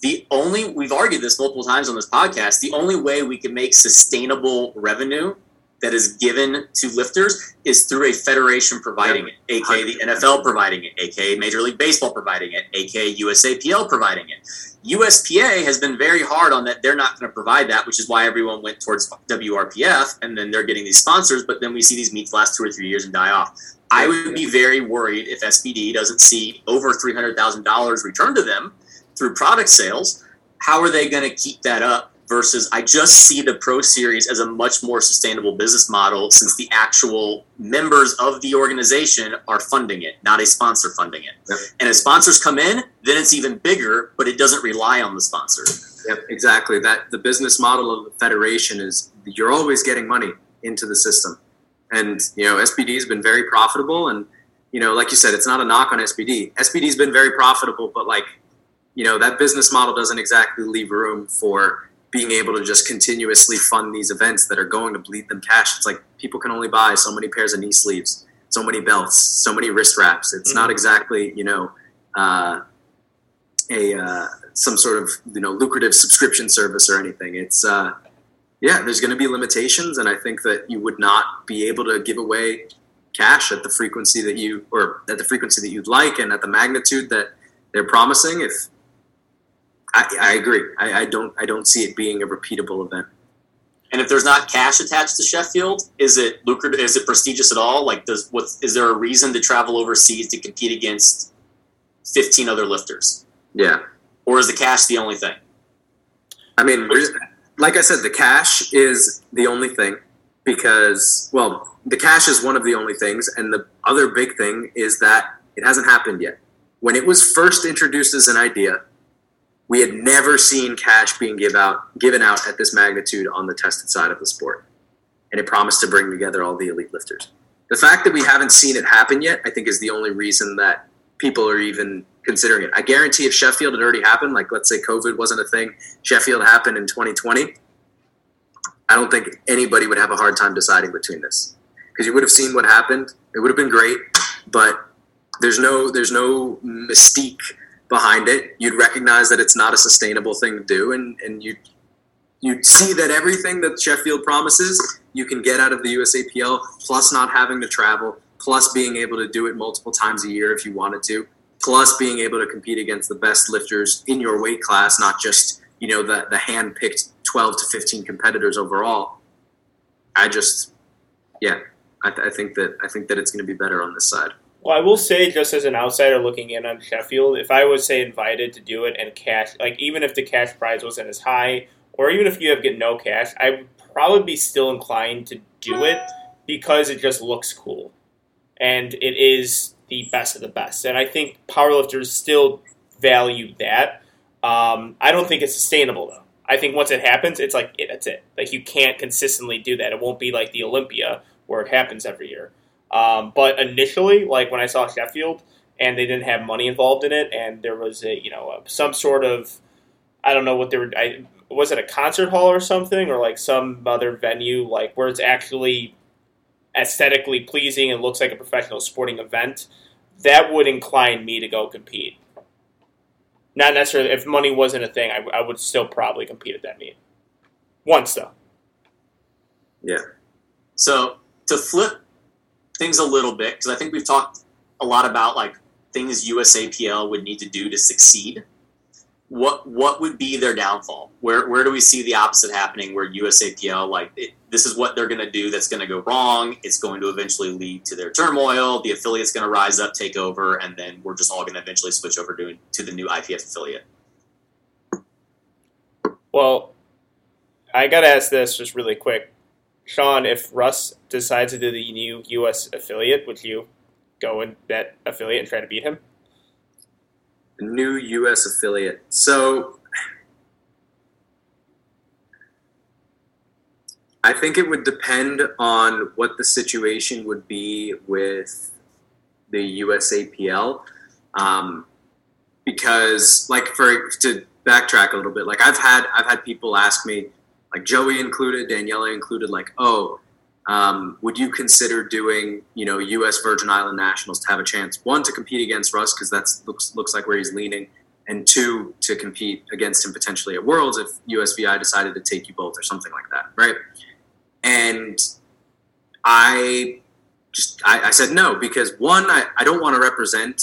The only, we've argued this multiple times on this podcast, the only way we can make sustainable revenue that is given to lifters is through a federation providing it, aka the NFL providing it, aka Major League Baseball providing it, aka USAPL providing it. USPA has been very hard on that. They're not going to provide that, which is why everyone went towards WRPF, and then they're getting these sponsors. But then we see these meets last two or three years and die off. I would be very worried if SBD doesn't see over three hundred thousand dollars returned to them through product sales. How are they going to keep that up? Versus, I just see the Pro Series as a much more sustainable business model since the actual members of the organization are funding it, not a sponsor funding it. Yep. And if sponsors come in, then it's even bigger, but it doesn't rely on the sponsor. Yep, exactly. That the business model of the federation is you're always getting money into the system, and you know SBD has been very profitable. And you know, like you said, it's not a knock on SBD. SBD's been very profitable, but like you know, that business model doesn't exactly leave room for being able to just continuously fund these events that are going to bleed them cash. It's like people can only buy so many pairs of knee sleeves, so many belts, so many wrist wraps. It's not exactly you know. Uh, a uh, some sort of you know lucrative subscription service or anything. It's uh, yeah, there's going to be limitations, and I think that you would not be able to give away cash at the frequency that you or at the frequency that you'd like, and at the magnitude that they're promising. If I, I agree, I, I don't I don't see it being a repeatable event. And if there's not cash attached to Sheffield, is it lucrative? Is it prestigious at all? Like, does what is there a reason to travel overseas to compete against 15 other lifters, Yeah, or is the cash the only thing? I mean, like I said, the cash is the only thing because, well, the cash is one of the only things, and the other big thing is that it hasn't happened yet. When it was first introduced as an idea, we had never seen cash being give out, given out at this magnitude on the tested side of the sport, and it promised to bring together all the elite lifters. The fact that we haven't seen it happen yet, I think, is the only reason that people are even considering it. I guarantee if Sheffield had already happened, like let's say COVID wasn't a thing, Sheffield happened in 2020, I don't think anybody would have a hard time deciding between this because you would have seen what happened. It would have been great, but there's no there's no mystique behind it. You'd recognize that it's not a sustainable thing to do, and and you you'd see that everything that Sheffield promises you can get out of the USAPL, plus not having to travel, plus being able to do it multiple times a year if you wanted to, plus being able to compete against the best lifters in your weight class, not just you know the the hand picked 12 to 15 competitors overall. I just, yeah, I, th- I think that I think that it's going to be better on this side. Well, I will say, just as an outsider looking in on Sheffield, if I was say invited to do it and cash, like even if the cash prize wasn't as high, or even if you have get no cash, I would probably be still inclined to do it because it just looks cool, and it is the best of the best. And I think powerlifters still value that. Um, I don't think it's sustainable though. I think once it happens, it's like it, that's it. Like you can't consistently do that. It won't be like the Olympia where it happens every year. Um, but initially, like when I saw Sheffield and they didn't have money involved in it, and there was a you know a, some sort of I don't know what they were. I, was it a concert hall or something, or like some other venue, like where it's actually aesthetically pleasing and looks like a professional sporting event? That would incline me to go compete. Not necessarily if money wasn't a thing, I, I would still probably compete at that meet. Once though. Yeah. So to flip things a little bit, because I think we've talked a lot about like things USAPL would need to do to succeed. What what would be their downfall? Where where do we see the opposite happening? Where USAPL like it, this is what they're going to do that's going to go wrong. It's going to eventually lead to their turmoil. The affiliate's going to rise up, take over, and then we're just all going to eventually switch over to to the new IPF affiliate. Well, I got to ask this just really quick. Sean, if Russ decides to do the new U.S. affiliate, would you go in that affiliate and try to beat him? New U.S. affiliate. So I think it would depend on what the situation would be with the USAPL. Um, because, like, for to backtrack a little bit, like I've had I've had people ask me, like Joey included, Daniela included, like, oh, um, would you consider doing, you know, U.S. Virgin Island Nationals to have a chance one to compete against Russ because that looks looks like where he's leaning, and two to compete against him potentially at Worlds if USVI decided to take you both or something like that, right? And I just I, I said no because one I, I don't want to represent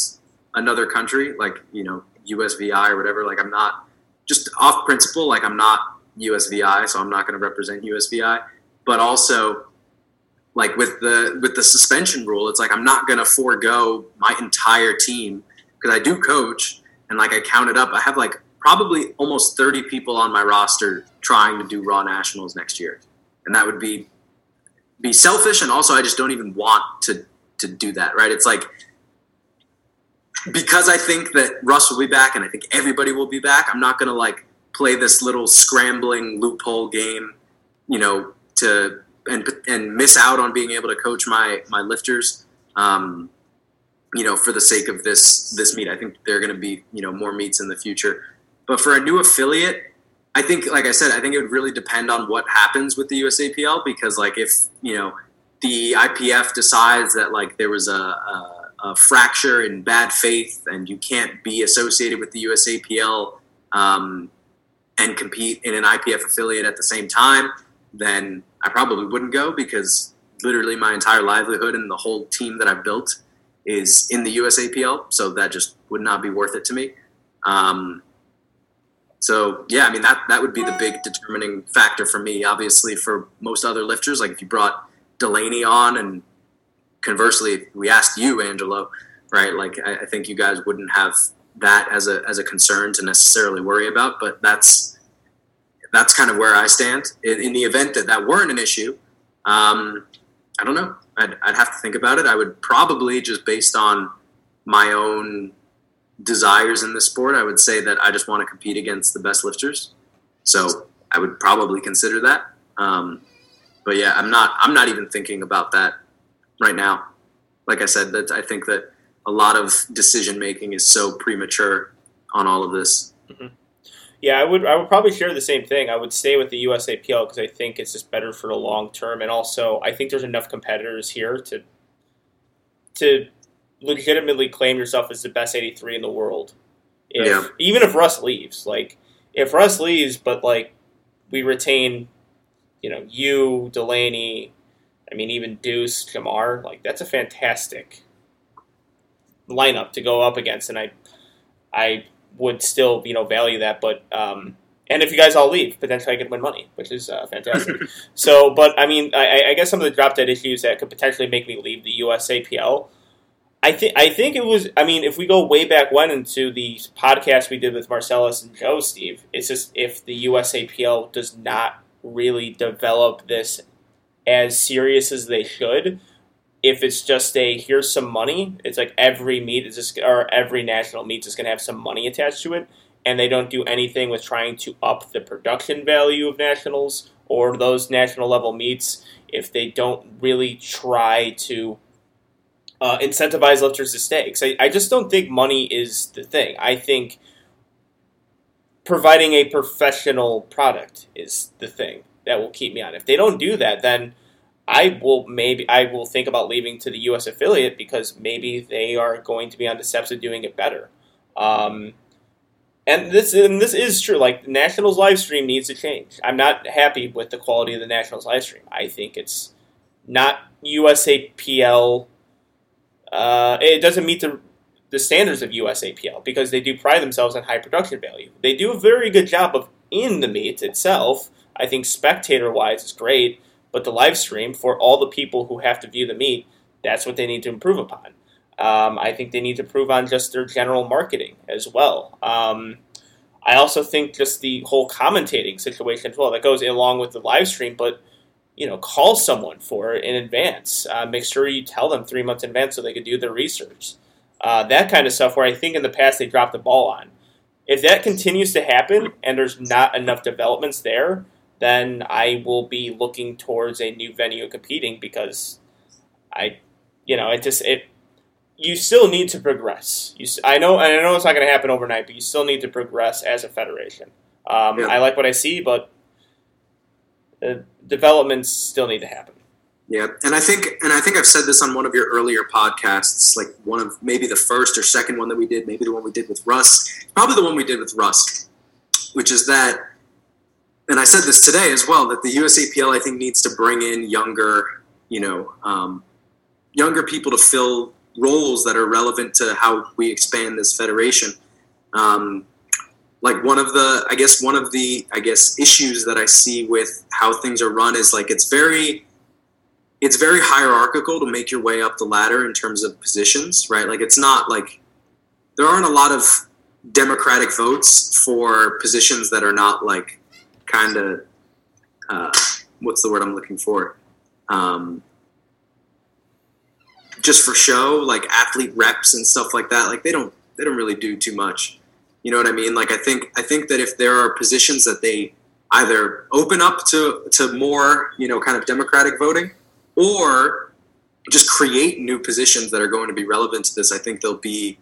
another country like you know USVI or whatever. Like I'm not just off principle. Like I'm not USVI, so I'm not going to represent USVI. But also, like with the with the suspension rule, it's like I'm not going to forego my entire team because I do coach, and like I counted up, I have like probably almost 30 people on my roster trying to do Raw Nationals next year, and that would be be selfish, and also I just don't even want to to do that. Right? It's like because I think that Russ will be back, and I think everybody will be back. I'm not going to like play this little scrambling loophole game, you know, to and and miss out on being able to coach my my lifters. Um, you know, for the sake of this this meet, I think there are going to be you know more meets in the future. But for a new affiliate, I think, like I said, I think it would really depend on what happens with the USAPL because, like, if you know the IPF decides that like there was a, a, a fracture in bad faith and you can't be associated with the USAPL um, and compete in an IPF affiliate at the same time, then I probably wouldn't go because literally my entire livelihood and the whole team that I've built is in the USAPL. So that just would not be worth it to me. Um, so yeah, I mean that that would be the big determining factor for me. Obviously, for most other lifters, like if you brought Delaney on, and conversely, we asked you, Angelo, right? Like I, I think you guys wouldn't have that as a as a concern to necessarily worry about. But that's that's kind of where I stand. In, in the event that that weren't an issue, um, I don't know. I'd, I'd have to think about it. I would probably just based on my own desires in the sport, I would say that I just want to compete against the best lifters. So I would probably consider that. Um, but yeah, I'm not. I'm not even thinking about that right now. Like I said, that I think that a lot of decision making is so premature on all of this. Mm-hmm. Yeah, I would. I would probably share the same thing. I would stay with the USAPL because I think it's just better for the long term, and also I think there's enough competitors here to to legitimately claim yourself as the best 83 in the world. If, Yeah. Even if Russ leaves, like if Russ leaves, but like we retain, you know, you Delaney, I mean even Deuce Jamar, like that's a fantastic lineup to go up against, and I I would still you know value that, but. um and if you guys all leave, potentially I could win money, which is uh, fantastic. so, but I mean, I, I guess some of the drop dead issues that could potentially make me leave the USAPL I think I think it was. I mean, if we go way back when into the podcast we did with Marcellus and Joe, Steve, it's just if the USAPL does not really develop this as serious as they should, if it's just a here's some money, it's like every meet is just or every national meet is going to have some money attached to it, and they don't do anything with trying to up the production value of nationals or those national level meets. If they don't really try to uh, incentivize lifters to stay. Because I, I just don't think money is the thing. I think providing a professional product is the thing that will keep me on. If they don't do that, then I will maybe I will think about leaving to the U.S. affiliate because maybe they are going to be on the steps of doing it better. Um, and this and this is true. Like the Nationals live stream needs to change. I'm not happy with the quality of the Nationals live stream. I think it's not USAPL uh, it doesn't meet the the standards of USAPL because they do pride themselves on high production value. They do a very good job of in the meet itself. I think spectator wise is great, but the live stream for all the people who have to view the meet, that's what they need to improve upon. Um, I think they need to improve on just their general marketing as well. Um, I also think just the whole commentating situation as well that goes along with the live stream, but you know, call someone for it in advance. Uh, make sure you tell them three months in advance so they could do their research. Uh, that kind of stuff where I think in the past they dropped the ball on. If that continues to happen and there's not enough developments there, then I will be looking towards a new venue competing because I, you know, it just it. You still need to progress. You, I know, and I know it's not going to happen overnight, but you still need to progress as a federation. Um, Yeah. I like what I see, but uh, developments still need to happen. Yeah, and I think, and I think I've said this on one of your earlier podcasts, like one of maybe the first or second one that we did, maybe the one we did with Russ, probably the one we did with Russ, which is that, and I said this today as well, that the USAPL I think needs to bring in younger, you know, um, younger people to fill roles that are relevant to how we expand this federation. Um, like one of the, I guess one of the, I guess issues that I see with how things are run is like it's very it's very hierarchical to make your way up the ladder in terms of positions, right? Like it's not like there aren't a lot of democratic votes for positions that are not like kind of uh, what's the word I'm looking for? Um, just for show, like athlete reps and stuff like that. Like they don't they don't really do too much. You know what I mean? Like I think I think that if there are positions that they either open up to to more you know kind of democratic voting or just create new positions that are going to be relevant to this. I think they'll be,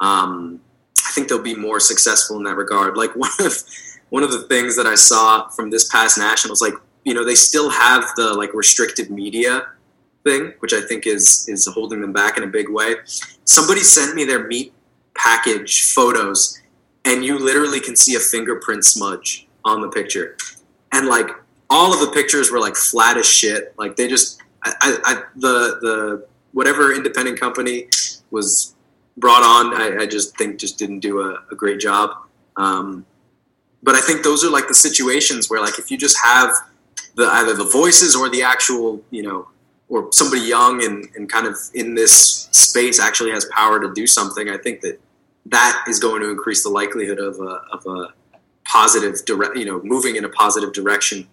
um, I think they'll be more successful in that regard. Like one of one of the things that I saw from this past nationals, like you know, they still have the like restricted media thing, which I think is is holding them back in a big way. Somebody sent me their meet package photos, and you literally can see a fingerprint smudge on the picture, and like all of the pictures were like flat as shit. Like they just I, I, the the whatever independent company was brought on, I, I just think just didn't do a, a great job. Um, but I think those are like the situations where like if you just have the either the voices or the actual you know or somebody young and, and kind of in this space actually has power to do something, I think that that is going to increase the likelihood of a, of a positive direct you know moving in a positive direction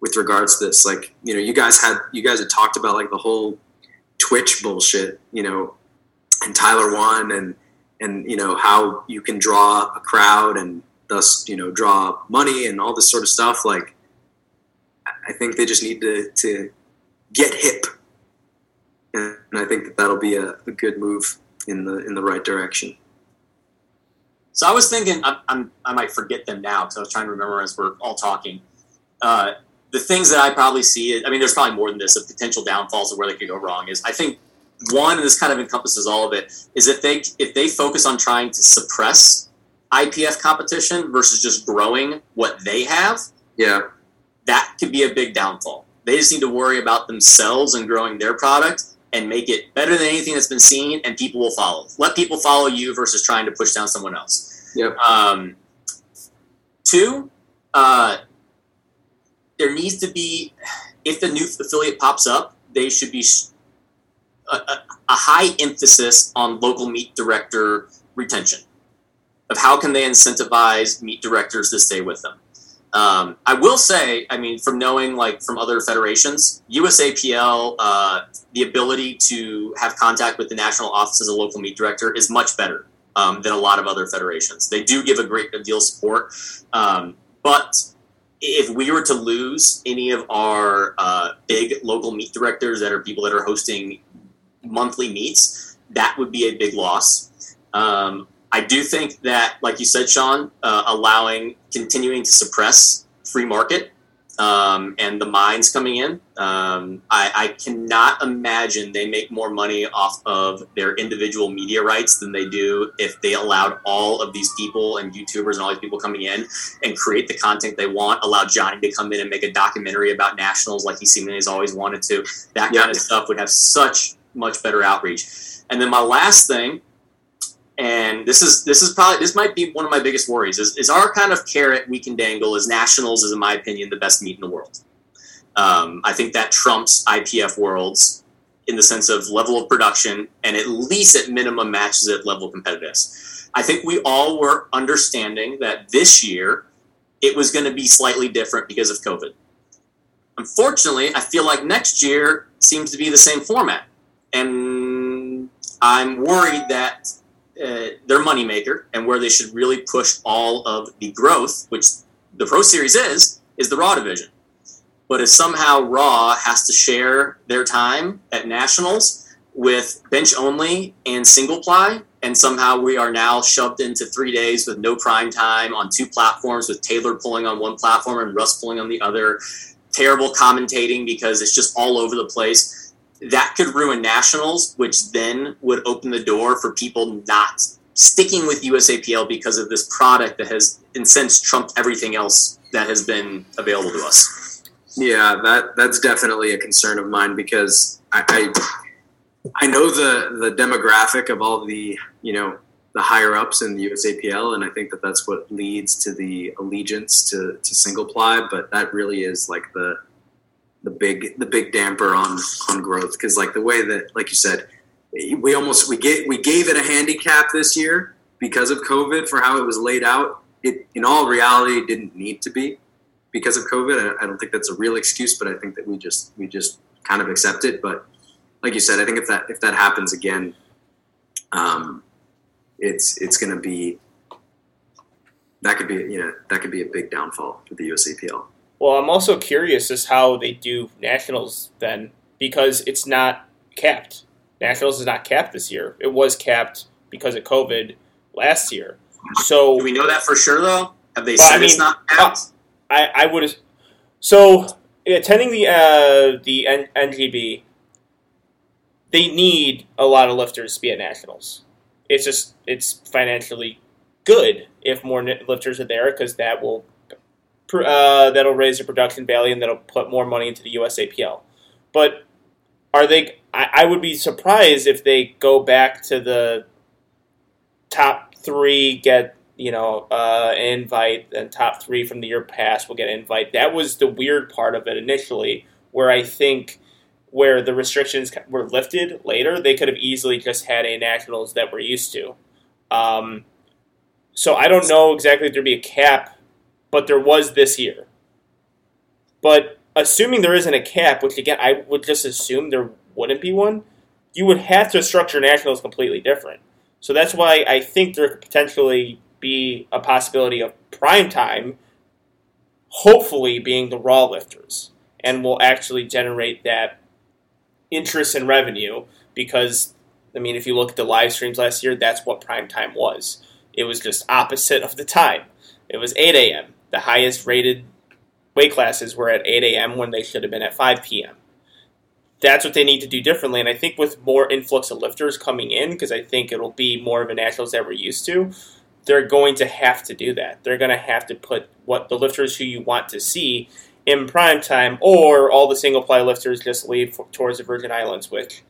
with regards to this. Like, you know, you guys had you guys had talked about like the whole Twitch bullshit, you know, and Tyler1 and and you know how you can draw a crowd and thus you know draw money and all this sort of stuff. Like, I think they just need to to get hip, and I think that that'll be a, a good move in the in the right direction. So I was thinking, I'm, I'm, I might forget them now because I was trying to remember as we're all talking. Uh, the things that I probably see, I mean, there's probably more than this of potential downfalls of where they could go wrong. Is I think one, and this kind of encompasses all of it, is if they if they focus on trying to suppress IPF competition versus just growing what they have, Yeah, that could be a big downfall. They just need to worry about themselves and growing their product and make it better than anything that's been seen, and people will follow. Let people follow you versus trying to push down someone else. Yep. Um, two, uh, there needs to be, if the new affiliate pops up, they should be a, a, a high emphasis on local meet director retention of how can they incentivize meet directors to stay with them. Um, I will say, I mean, from knowing like from other federations, USAPL, uh, the ability to have contact with the national office as a local meet director is much better um, than a lot of other federations. They do give a great deal of support, um, but if we were to lose any of our uh, big local meet directors that are people that are hosting monthly meets, that would be a big loss. Um, I do think that, like you said, Sean, uh, allowing continuing to suppress free market um, and the mines coming in, um, I, I, cannot imagine they make more money off of their individual media rights than they do if they allowed all of these people and YouTubers and all these people coming in and create the content they want. Allow Johnny to come in and make a documentary about nationals like he seemingly has always wanted to. That kind of stuff would have such much better outreach. And then my last thing and this is this is probably this might be one of my biggest worries is, is our kind of carrot we can dangle as nationals is in my opinion the best meet in the world. Um, i think that trumps ipf worlds in the sense of level of production and at least at minimum matches it level competitiveness. I think we all were understanding that this year it was going to be slightly different because of covid. Unfortunately i feel like next year seems to be the same format and i'm worried that uh, their moneymaker and where they should really push all of the growth, which the Pro Series is, is the Raw division. But if somehow Raw has to share their time at Nationals with bench only and single ply, and somehow we are now shoved into three days with no prime time on two platforms, with Taylor pulling on one platform and Russ pulling on the other, terrible commentating because it's just all over the place that could ruin nationals, which then would open the door for people not sticking with USAPL because of this product that has, in sense, trumped everything else that has been available to us. Yeah, that that's definitely a concern of mine because I, I, I know the the demographic of all the you know the higher ups in the USAPL, and I think that that's what leads to the allegiance to to single ply. But that really is like the the big the big damper on on growth because like the way that like you said we almost we get we gave it a handicap this year because of COVID for how it was laid out. It in all reality didn't need to be because of COVID. I, I don't think that's a real excuse, but I think that we just we just kind of accept it. But like you said, I think if that if that happens again, um, it's it's going to be that could be you know that could be a big downfall for the USAPL. Well, I'm also curious as how they do nationals then, because it's not capped. Nationals is not capped this year. It was capped because of COVID last year. So do we know that for sure though? Have they well, said I mean, it's not capped? Uh, I I would. So attending the uh, the N- NGB, they need a lot of lifters to be at nationals. It's just it's financially good if more lifters are there because that will uh, that'll raise your production value and that'll put more money into the USAPL. But are they? I, I would be surprised if they go back to the top three get you know uh, invite and top three from the year past will get invite. That was the weird part of it initially, where I think where the restrictions were lifted later, they could have easily just had a nationals that we're used to. Um, so I don't know exactly if there'd be a cap but there was this year. But assuming there isn't a cap, which again I would just assume there wouldn't be one, you would have to structure nationals completely different. So that's why I think there could potentially be a possibility of prime time, hopefully being the raw lifters, and will actually generate that interest and revenue because I mean if you look at the live streams last year, that's what prime time was. It was just opposite of the time. It was 8 a.m the highest rated weight classes were at 8 a.m. when they should have been at 5 p.m. That's what they need to do differently. And I think with more influx of lifters coming in, because I think it'll be more of a nationals that we're used to, they're going to have to do that. They're going to have to put what the lifters who you want to see in prime time, or all the single ply lifters just leave for, towards the Virgin Islands, which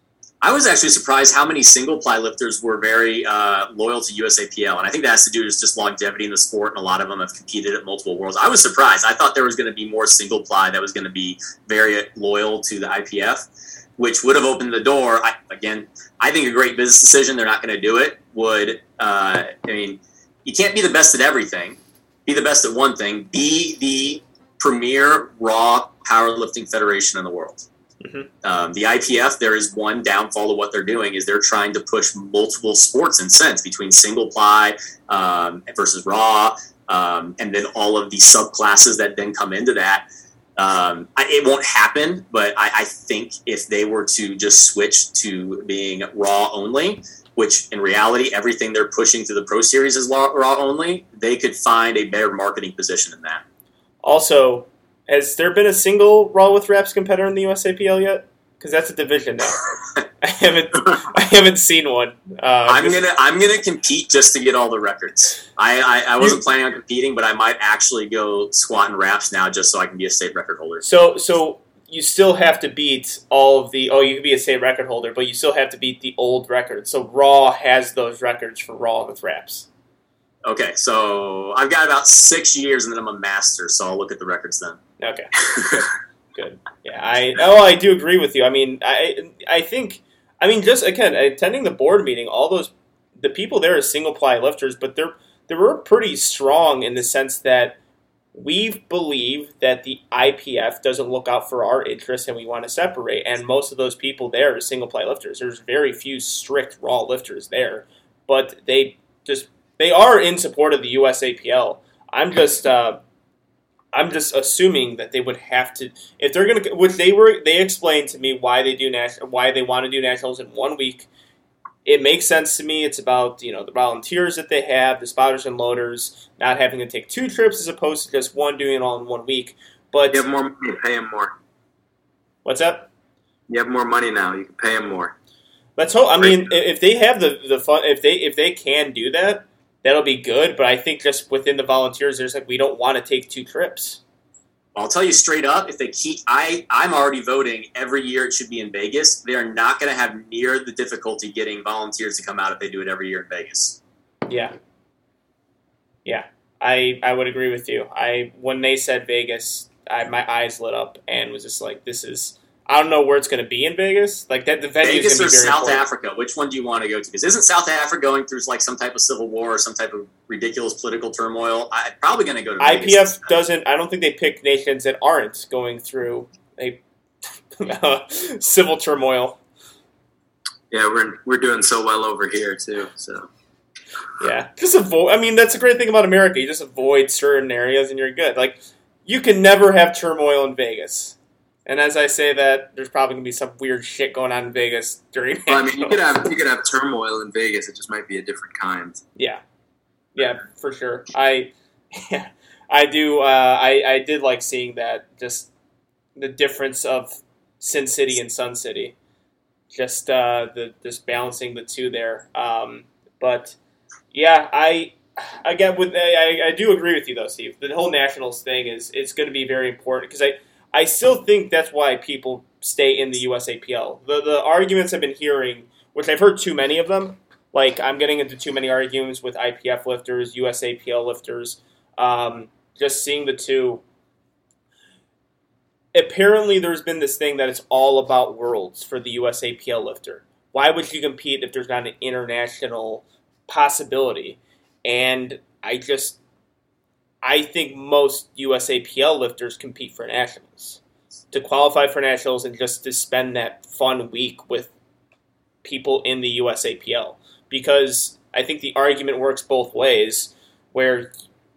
I was actually surprised how many single ply lifters were very uh, loyal to USAPL, and I think that has to do with just longevity in the sport, and a lot of them have competed at multiple worlds. I was surprised. I thought there was going to be more single ply that was going to be very loyal to the IPF. which would have opened the door. I, again, I think a great business decision. They're not going to do it. Would uh, I mean? You can't be the best at everything. Be the best at one thing. Be the premier raw powerlifting federation in the world. Mhm. Um, the IPF, there is one downfall to what they're doing is they're trying to push multiple sports in sense between single ply um, versus raw, um, and then all of the subclasses that then come into that. Um, I, it won't happen, but I, I think if they were to just switch to being raw only, which in reality everything they're pushing through the pro series is raw, raw only, they could find a better marketing position in that. Also, has there been a single Raw with Wraps competitor in the USAPL yet? Because that's a division now. I haven't I haven't seen one. Uh, I'm gonna I'm gonna compete just to get all the records. I, I, I wasn't planning on competing, but I might actually go squat and wraps now just so I can be a state record holder. So so you still have to beat all of the oh you can be a state record holder, but you still have to beat the old records. So Raw has those records for Raw with Wraps. Okay, so I've got about six years and then I'm a master, so I'll look at the records then. Okay. Good. Good. Yeah, I oh I do agree with you. I mean, I I think I mean just again attending the board meeting, all those the people there are single ply lifters, but they're they were pretty strong in the sense that we believe that the IPF doesn't look out for our interests and we want to separate. And most of those people there are single ply lifters. There's very few strict raw lifters there, but they just they are in support of the USAPL. I'm just uh, I'm just assuming that they would have to if they're gonna which they were they explained to me why they do national why they want to do nationals in one week. It makes sense to me. It's about you know the volunteers that they have, the spotters and loaders, not having to take two trips as opposed to just one doing it all in one week. But You have more money, pay him more. what's up? You have more money now. You can pay them more. Let's hope. I mean, if they have the the fun, if they if they can do that, that'll be good. But I think just within the volunteers, there's like we don't want to take two trips. I'll tell you straight up, if they keep, I, I'm already voting every year it should be in Vegas. They are not going to have near the difficulty getting volunteers to come out if they do it every year in Vegas. Yeah. Yeah. I I would agree with you. I when they said Vegas, I my eyes lit up and was just like, this is I don't know where it's going to be in Vegas. Like that, the venue Vegas is or going to be very South important. Africa? Which one do you want to go to? Because isn't South Africa going through like some type of civil war or some type of ridiculous political turmoil? I'm probably going to go to Vegas. IPF doesn't. I don't think they pick nations that aren't going through a civil turmoil. Yeah, we're we're doing so well over here too. So Yeah, just avoid. I mean, that's a great thing about America. You just avoid certain areas, and you're good. Like you can never have turmoil in Vegas. And as I say that, there's probably gonna be some weird shit going on in Vegas during. well, I mean, you could have you could have turmoil in Vegas. It just might be a different kind. Yeah, yeah, for sure. I, yeah, I do. Uh, I I did like seeing that. Just the difference of Sin City and Sun City. Just uh, the just balancing the two there. Um, but yeah, I again with I, I do agree with you though, Steve. The whole nationals thing is it's going to be very important because I I still think that's why people stay in the USAPL. The the arguments I've been hearing, which I've heard too many of them, like I'm getting into too many arguments with IPF lifters, USAPL lifters. Um, just seeing the two. Apparently, there's been this thing that it's all about worlds for the USAPL lifter. Why would you compete if there's not an international possibility? And I just, I think most USAPL lifters compete for nationals. To qualify for nationals and just to spend that fun week with people in the USAPL because I think the argument works both ways, where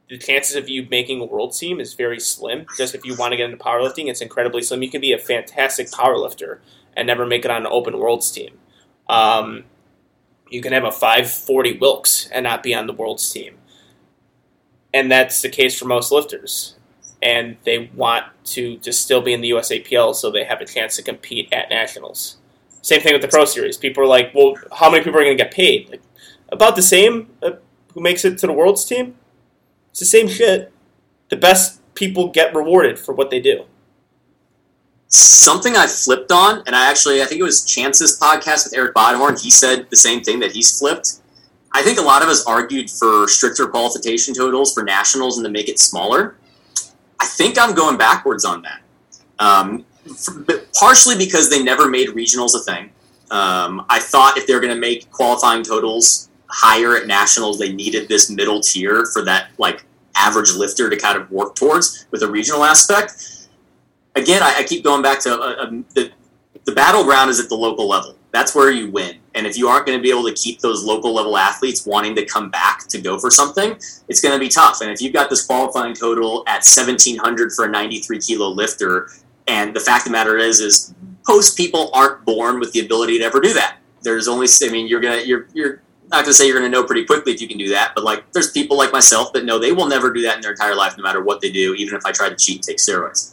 the chances of you making a world team is very slim. Just if you want to get into powerlifting, it's incredibly slim. You can be a fantastic powerlifter and never make it on an open worlds team. Um, you can have a 540 Wilks and not be on the worlds team. And that's the case for most lifters. And they want to just still be in the USAPL so they have a chance to compete at nationals. Same thing with the Pro Series. People are like, well, how many people are going to get paid? Like, about the same uh, who makes it to the Worlds team. It's the same shit. The best people get rewarded for what they do. Something I flipped on, and I actually, I think it was Chance's podcast with Eric Bodhorn. He said the same thing that he's flipped. I think a lot of us argued for stricter qualification totals for nationals and to make it smaller. I think I'm going backwards on that. Um, partially because they never made regionals a thing. Um, I thought if they were going to make qualifying totals higher at nationals, they needed this middle tier for that like average lifter to kind of work towards with a regional aspect. Again, I, I keep going back to uh, uh, the the battleground is at the local level. That's where you win. And if you aren't going to be able to keep those local level athletes wanting to come back to go for something, it's going to be tough. And if you've got this qualifying total at 1700 for a 93 kilo lifter, and the fact of the matter is, is most people aren't born with the ability to ever do that. There's only, I mean, you're gonna, you're, you're not gonna say you're gonna know pretty quickly if you can do that, but like, there's people like myself that know they will never do that in their entire life, no matter what they do, even if I try to cheat and take steroids.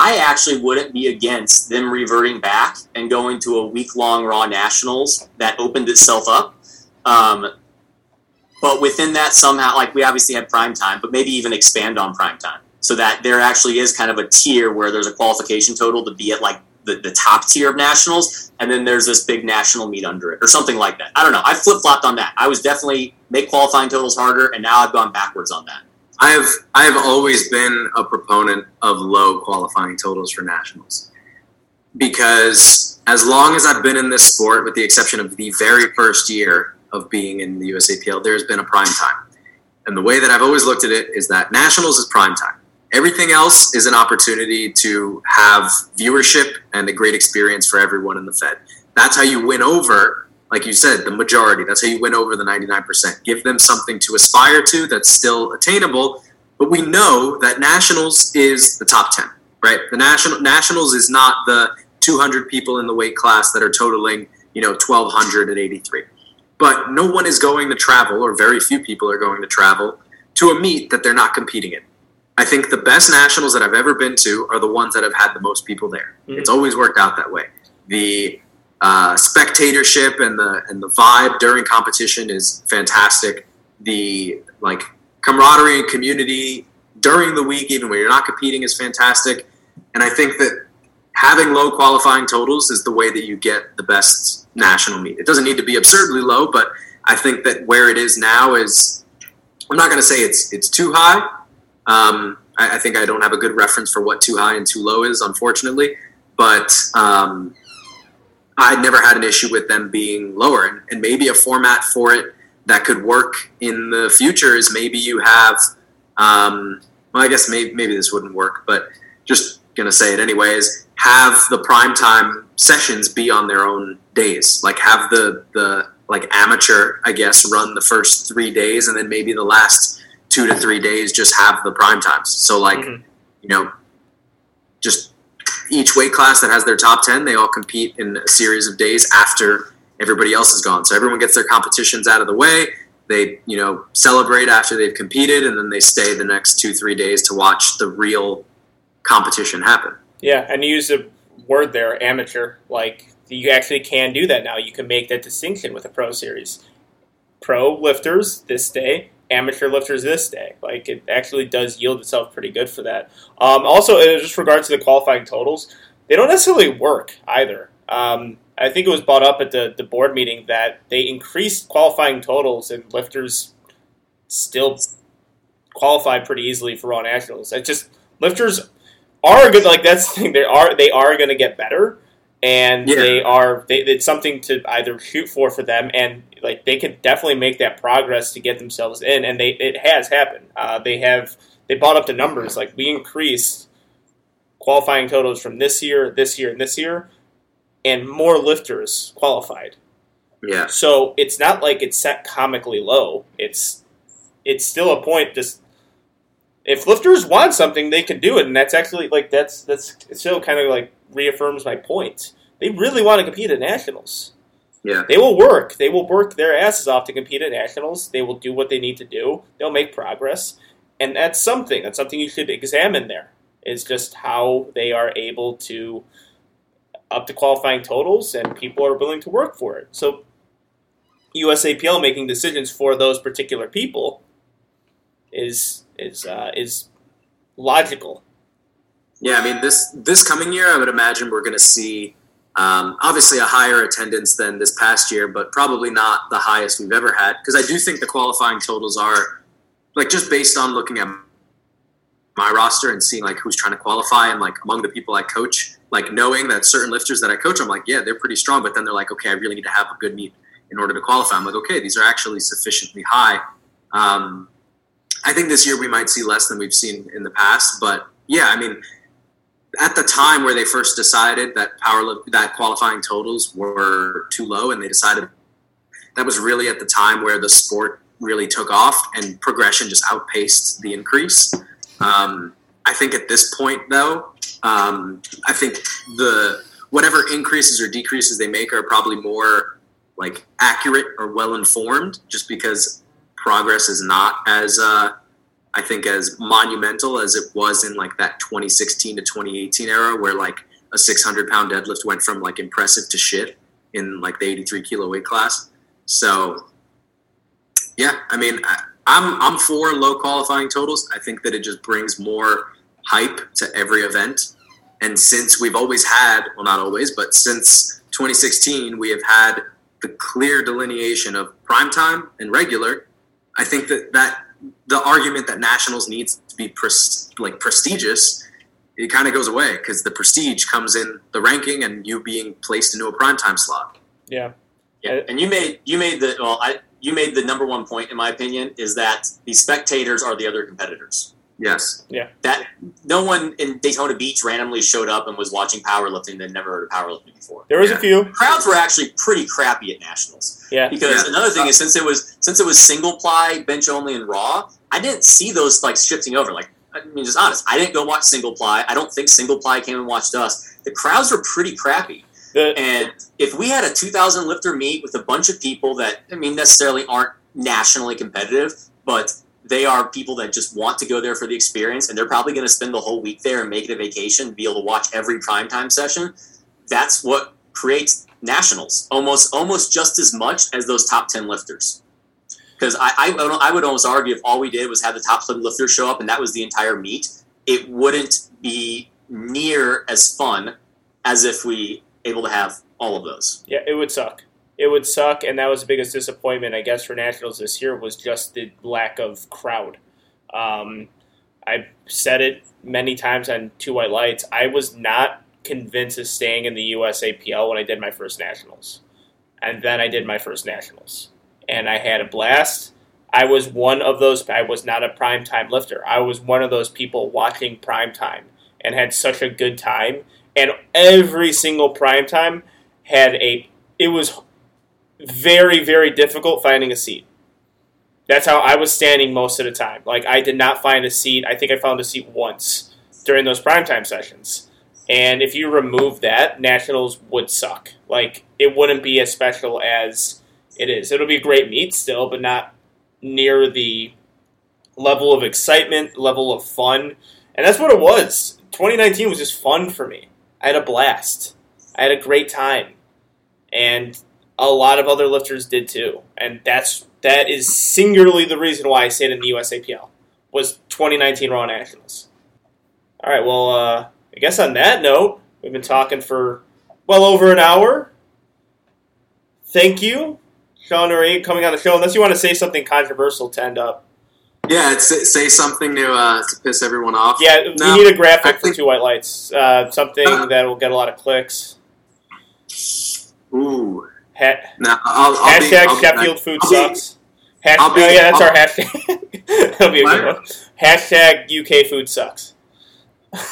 I actually wouldn't be against them reverting back and going to a week long Raw Nationals that opened itself up. Um, but within that, somehow, like we obviously had prime time, but maybe even expand on prime time so that there actually is kind of a tier where there's a qualification total to be at like the, the top tier of nationals, and then there's this big national meet under it or something like that. I don't know. I flip flopped on that. I was definitely make qualifying totals harder, and now I've gone backwards on that. I have I have always been a proponent of low qualifying totals for nationals because as long as I've been in this sport, with the exception of the very first year of being in the USAPL, there's been a prime time. And the way that I've always looked at it is that nationals is prime time. Everything else is an opportunity to have viewership and a great experience for everyone in the Fed. That's how you win over like you said, the majority. That's how you win over the 99%. Give them something to aspire to that's still attainable. But we know that nationals is the top 10, right? The national nationals is not the 200 people in the weight class that are totaling, you know, 1,283. But no one is going to travel, or very few people are going to travel to a meet that they're not competing in. I think the best nationals that I've ever been to are the ones that have had the most people there. Mm-hmm. It's always worked out that way. The uh, spectatorship and the and the vibe during competition is fantastic. The like camaraderie and community during the week, even when you're not competing, is fantastic. And I think that having low qualifying totals is the way that you get the best national meet. It doesn't need to be absurdly low, but I think that where it is now is I'm not going to say it's it's too high. Um, I, I, think I don't have a good reference for what too high and too low is, unfortunately. But um, I never had an issue with them being lower. And, and maybe a format for it that could work in the future is maybe you have, um, well, I guess maybe, maybe this wouldn't work, but just going to say it anyways, have the primetime sessions be on their own days. Like have the, the like amateur, I guess, run the first three days and then maybe the last two to three days just have the prime times. So like, mm-hmm. you know, just each weight class that has their top 10, they all compete in a series of days after everybody else is gone. So everyone gets their competitions out of the way. They, you know, celebrate after they've competed, and then they stay the next two, three days to watch the real competition happen. Yeah, and you use a word there, amateur. Like you actually can do that now. You can make that distinction with a pro series. Pro lifters this day, amateur lifters this day. Like it actually does yield itself pretty good for that. Um, also, in just regards to the qualifying totals, they don't necessarily work either. Um, I think it was brought up at the, the board meeting that they increased qualifying totals and lifters still qualify pretty easily for Raw Nationals. It's just lifters are good. Like that's the thing. They are they are going to get better and yeah. they are they, it's something to either shoot for for them and like they could definitely make that progress to get themselves in and they it has happened. Uh, they have they bought up the numbers. Like we increased qualifying totals from this year this year and this year and more lifters qualified. Yeah. So it's not like it's set comically low. It's it's still a point just if lifters want something they can do it and that's actually like that's that's still kind of like reaffirms my point. They really want to compete at nationals. Yeah. They will work. They will work their asses off to compete at nationals. They will do what they need to do. They'll make progress. And that's something. That's something you should examine there. Is just how they are able to up to qualifying totals and people are willing to work for it. So USAPL making decisions for those particular people is is uh, is logical yeah, I mean this this coming year, I would imagine we're going to see um, obviously a higher attendance than this past year, but probably not the highest we've ever had because I do think the qualifying totals are like just based on looking at my roster and seeing like who's trying to qualify and like among the people I coach, like knowing that certain lifters that I coach, I'm like, yeah, they're pretty strong, but then they're like, okay, I really need to have a good meet in order to qualify. I'm like, okay, these are actually sufficiently high. Um, I think this year we might see less than we've seen in the past, but yeah, I mean, at the time where they first decided that power that qualifying totals were too low, and they decided that was really at the time where the sport really took off and progression just outpaced the increase. Um, I think at this point, though, um, I think the whatever increases or decreases they make are probably more like accurate or well informed, just because progress is not as uh, I think as monumental as it was in like that 2016 to 2018 era, where like a 600 pound deadlift went from like impressive to shit in like the 83 kilo weight class. So yeah, I mean, I, I'm I'm for low qualifying totals. I think that it just brings more hype to every event. And since we've always had, well, not always, but since 2016, we have had the clear delineation of prime time and regular. I think that that the argument that nationals needs to be pres- like prestigious, it kind of goes away because the prestige comes in the ranking and you being placed into a prime time slot. Yeah. Yeah, and you made you made the well, I you made the number one point in my opinion is that the spectators are the other competitors. Yes. Yeah. That no one in Daytona Beach randomly showed up and was watching powerlifting that never heard of powerlifting before. There was a few. Crowds were actually pretty crappy at nationals. Yeah. Because Yeah. another thing is since it was since it was single ply, bench only, and raw, I didn't see those like shifting over. Like I mean, just honest, I didn't go watch single ply. I don't think single ply came and watched us. The crowds were pretty crappy. The, And if we had a 2,000 lifter meet with a bunch of people that, I mean, necessarily aren't nationally competitive, but they are people that just want to go there for the experience, and they're probably going to spend the whole week there and make it a vacation, be able to watch every primetime session. That's what creates nationals, almost almost just as much as those top 10 lifters. Because I, I, I would almost argue if all we did was have the top 10 lifters show up and that was the entire meet, it wouldn't be near as fun as if we able to have all of those. yeah, it would suck. It would suck, and that was the biggest disappointment, I guess, for nationals this year was just the lack of crowd. Um, I said it many times on Two White Lights. I was not convinced of staying in the USAPL when I did my first nationals, and then I did my first nationals, and I had a blast. I was one of those. I was not a prime time lifter. I was one of those people watching prime time and had such a good time. And every single prime time had a. It was very very difficult finding a seat. That's how I was standing most of the time. Like I did not find a seat. I think I found a seat once during those primetime sessions. And if you remove that, nationals would suck. Like it wouldn't be as special as it is. It'll be a great meet still, but not near the level of excitement, level of fun. And that's what it was. 2019 was just fun for me. I had a blast. I had a great time. And a lot of other lifters did too. And that's that is singularly the reason why I stayed in the USAPL was 2019 Raw Nationals. All right, well, uh, I guess on that note, we've been talking for well over an hour. Thank you, Sean Ray, coming on the show. Unless you want to say something controversial to end up. Yeah, it's, say something to uh, to piss everyone off. Yeah, No, we need a graphic I for think- two white lights. Uh, something that will get a lot of clicks. Ooh. Ha- No, I'll, I'll hashtag be- Sheffield food I'll be- sucks. Hashtag, oh yeah, that's I'll- our hashtag. That'll be a good one. Hashtag UK food sucks.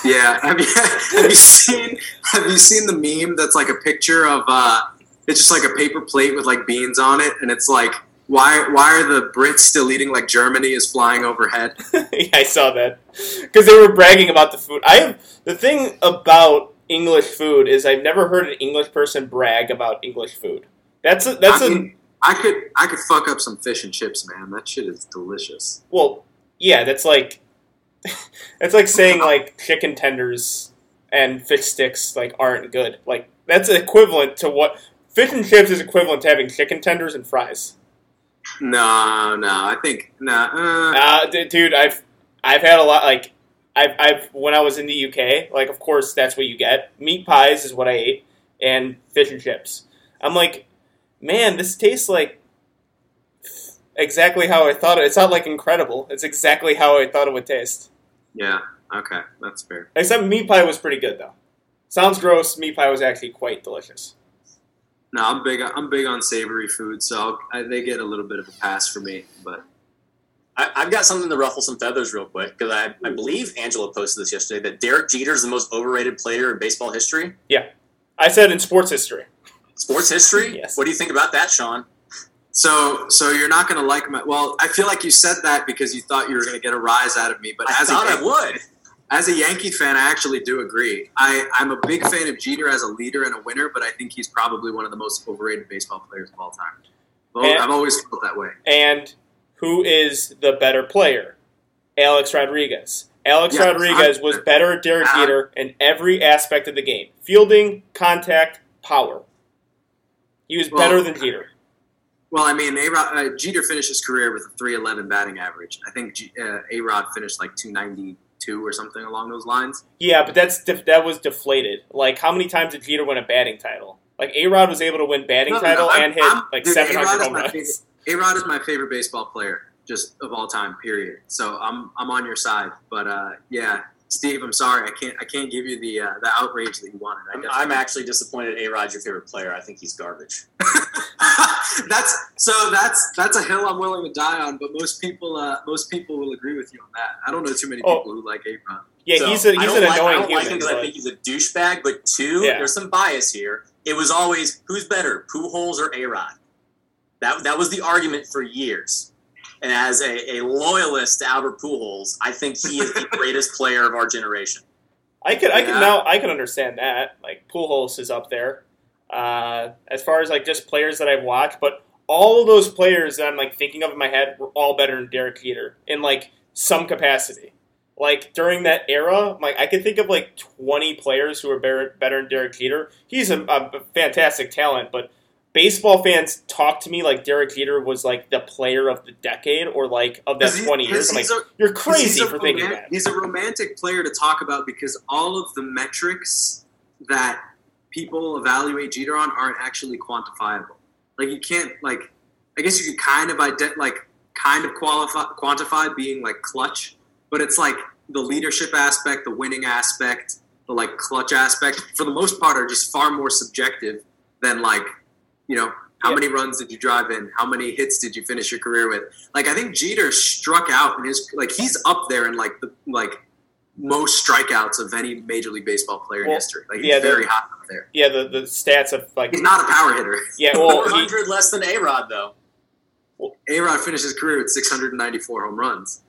Yeah, have you, have you seen have you seen the meme that's like a picture of uh, it's just like a paper plate with like beans on it, and it's like why why are the Brits still eating like Germany is flying overhead? yeah, I saw that because they were bragging about the food. I have the thing about English food is I've never heard an English person brag about English food. That's a, that's I a mean, I could I could fuck up some fish and chips, man. That shit is delicious. well, yeah, that's like that's like saying like chicken tenders and fish sticks like aren't good. Like that's equivalent to what fish and chips is equivalent to having chicken tenders and fries. No, no, I think no. Uh, Uh, d- dude, I've I've had a lot like I've I've when I was in the UK, like of course that's what you get. Meat pies is what I ate, and fish and chips. I'm like, man, this tastes like exactly how I thought it. It's not like incredible. It's exactly how I thought it would taste. yeah, Okay, that's fair. Except meat pie was pretty good though. Sounds gross. Meat pie was actually quite delicious. No, I'm big. I'm big on savory food, so I'll, I, they get a little bit of a pass for me. But I, I've got something to ruffle some feathers real quick because I, I believe Angela posted this yesterday that Derek Jeter is the most overrated player in baseball history. Yeah, I said in sports history. Sports history? Yes. What do you think about that, Sean? so, so you're not going to like my. Well, I feel like you said that because you thought you were going to get a rise out of me. But I as thought a I would. as a Yankee fan, I actually do agree. I, I'm a big fan of Jeter as a leader and a winner, but I think he's probably one of the most overrated baseball players of all time. Well, And- I've always felt that way. And who is the better player? Alex Rodriguez. Alex Yes, Rodriguez was 100%. better at Derek Uh, Jeter in every aspect of the game: fielding, contact, power. He was Well- better than Jeter. Well, I mean, A-Rod, uh, Jeter finished his career with a 311 batting average. I think G, uh, A-Rod finished like 292 or something along those lines. Yeah, but that's def- that was deflated. Like, how many times did Jeter win a batting title? Like, A Rod was able to win batting No, no, title I'm- and hit I'm- like dude, seven A-Rod is home my runs. A-Rod is my favorite baseball player, just of all time, period. So I'm, I'm on your side. But uh, yeah, Steve, I'm sorry, I can't I can't give you the uh, the outrage that you wanted. I I'm, I'm actually disappointed A Rod's your favorite player. I think he's garbage. that's so that's that's a hill I'm willing to die on. But most people uh, most people will agree with you on that. I don't know too many Oh. people who like A-Rod. Yeah, So, he's a, I he's don't an like, I annoying don't like him human. because I think he's a douchebag. But two, Yeah. there's some bias here. It was always who's better, Pujols or A Rod. That that was the argument for years. And as a, a loyalist to Albert Pujols, I think he is the greatest player of our generation. I could I could Yeah. now I can understand that. Like Pujols is up there. Uh, as far as like just players that I've watched, but all of those players that I'm like thinking of in my head were all better than Derek Jeter in like some capacity. Like during that era, like I can think of like 20 players who were better, better than Derek Jeter. He's a, a fantastic talent, but baseball fans talk to me like Derek Jeter was like the player of the decade or like of that 20 years. I'm like, a- you're crazy for thinking that. He's a romantic player to talk about because all of the metrics that people evaluate Jeter on aren't actually quantifiable. Like you can't like I guess you could kind of ident- like kind of qualify quantify being like clutch, but it's like the leadership aspect, the winning aspect, the like clutch aspect for the most part are just far more subjective than like you know how Yeah. many runs did you drive in? How many hits did you finish your career with? Like I think Jeter struck out in his like he's up there in like the like most strikeouts of any Major League Baseball player in history. Like he's yeah, the- very high up there. Yeah, the, the stats of like He's not a power hitter. yeah, well, he, 400 less than A Rod, though. A Rod finished his career with 694 home runs.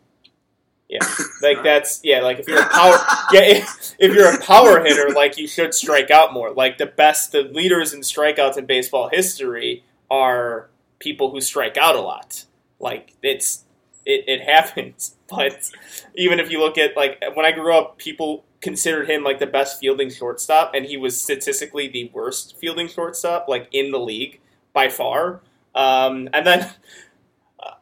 Yeah, like that's yeah, like if you're a power yeah, if, if you're a power hitter, like you should strike out more. Like the best, the leaders in strikeouts in baseball history are people who strike out a lot. Like it's it, it happens. But even if you look at like when I grew up, people considered him like the best fielding shortstop, and he was statistically the worst fielding shortstop like in the league by far. Um, and then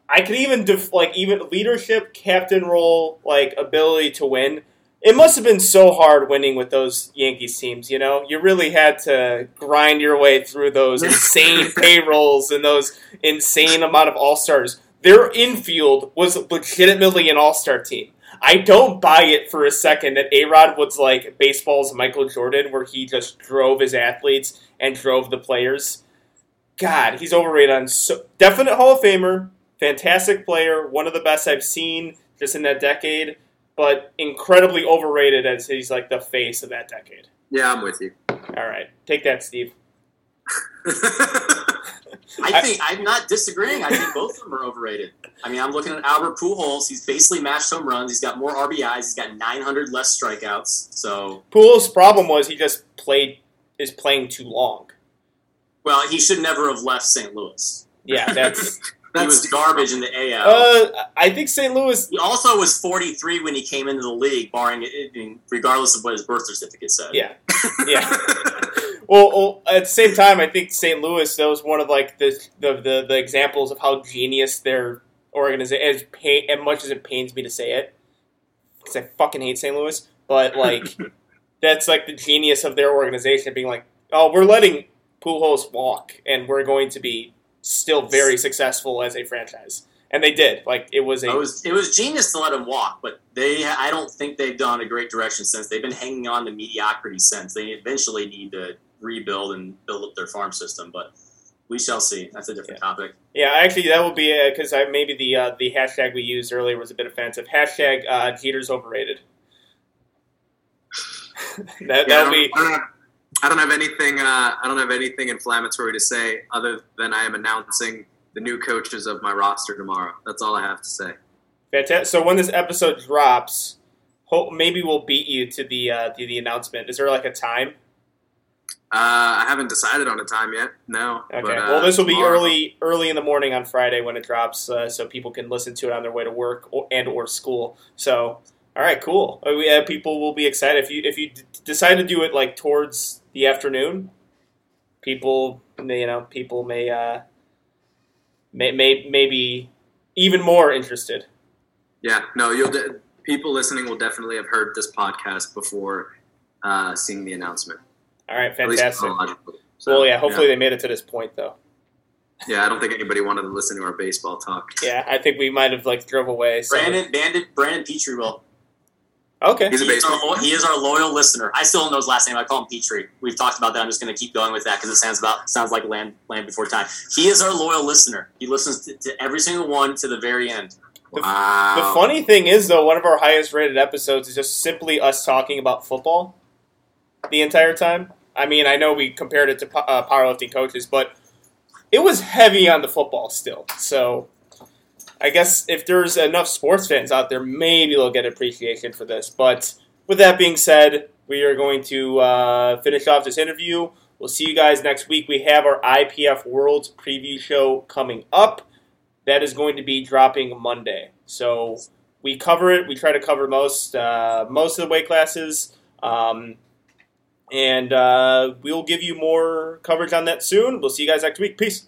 I could even def- like even leadership, captain role, like ability to win. It must have been so hard winning with those Yankees teams. You know, you really had to grind your way through those insane payrolls and those insane amount of all stars. Their infield was legitimately an all star team. I don't buy it for a second that A Rod was like baseball's Michael Jordan, where he just drove his athletes and drove the players. God, he's overrated on so definite Hall of Famer, fantastic player, one of the best I've seen just in that decade, but incredibly overrated as he's like the face of that decade. Yeah, I'm with you. All right, take that, Steve. I think I'm not disagreeing. I think both of them are overrated. I mean, I'm looking at Albert Pujols. He's basically matched home runs. He's got more RBIs. He's got 900 less strikeouts. So, Pujols' problem was he just played is playing too long. well, he should never have left St. Louis. Yeah, that's. He was garbage in the AL. uh, I think St. Louis. he also was 43 when he came into the league, barring I regardless of what his birth certificate said. Yeah, yeah. Well, well, at the same time, I think St. Louis that was one of like the the, the, the examples of how genius their organization. As, pain, as much as it pains me to say it, because I fucking hate St. Louis, but like that's like the genius of their organization being like, oh, we're letting Pujols walk, and we're going to be still very successful as a franchise. and they did. Like it was a It was it was genius to let him walk, but they I don't think they've gone a great direction since. They've been hanging on to mediocrity since. They eventually need to rebuild and build up their farm system, but we shall see. That's a different topic. yeah. Actually, that will be because I maybe the uh, the hashtag we used earlier was a bit offensive. Hashtag uh, Jeter's overrated. that yeah, that'll be I don't have, I don't have anything. Uh, I don't have anything inflammatory to say other than I am announcing the new coaches of my roster tomorrow. That's all I have to say. fantastic. So when this episode drops, hope maybe we'll beat you to the uh, to the announcement. Is there like a time? Uh, I haven't decided on a time yet. No. Okay. but, uh, well, this will be early early in the morning on Friday when it drops, uh, so people can listen to it on their way to work or, and or school. So, all right, cool. Uh, we, people will be excited if you if you d- decide to do it like towards the afternoon. People, may, you know, people may uh, may may maybe even more interested. Yeah. No. You'll. De- people listening will definitely have heard this podcast before uh, seeing the announcement. All right, fantastic. So, Well, yeah. Hopefully they made it to this point, though. Yeah. I don't think anybody wanted to listen to our baseball talk. Yeah, I think we might have like drove away. So. Brandon Bandit Brandon Petrie will. Okay. He's a He is, our, he is our loyal listener. I still don't know his last name. I call him Petrie. We've talked about that. I'm just going to keep going with that because it sounds about sounds like land land before time. He is our loyal listener. He listens to, to every single one to the very end. Wow. The funny thing is, though, one of our highest rated episodes is just simply us talking about football the entire time. I mean, I know we compared it to uh, powerlifting coaches, but it was heavy on the football still. So I guess if there's enough sports fans out there, maybe they'll get appreciation for this. But with that being said, we are going to uh, finish off this interview. We'll see you guys next week. We have our IPF Worlds preview show coming up. That is going to be dropping Monday. So we cover it. We try to cover most uh, most of the weight classes, um, and uh, we'll give you more coverage on that soon. We'll see you guys next week. Peace.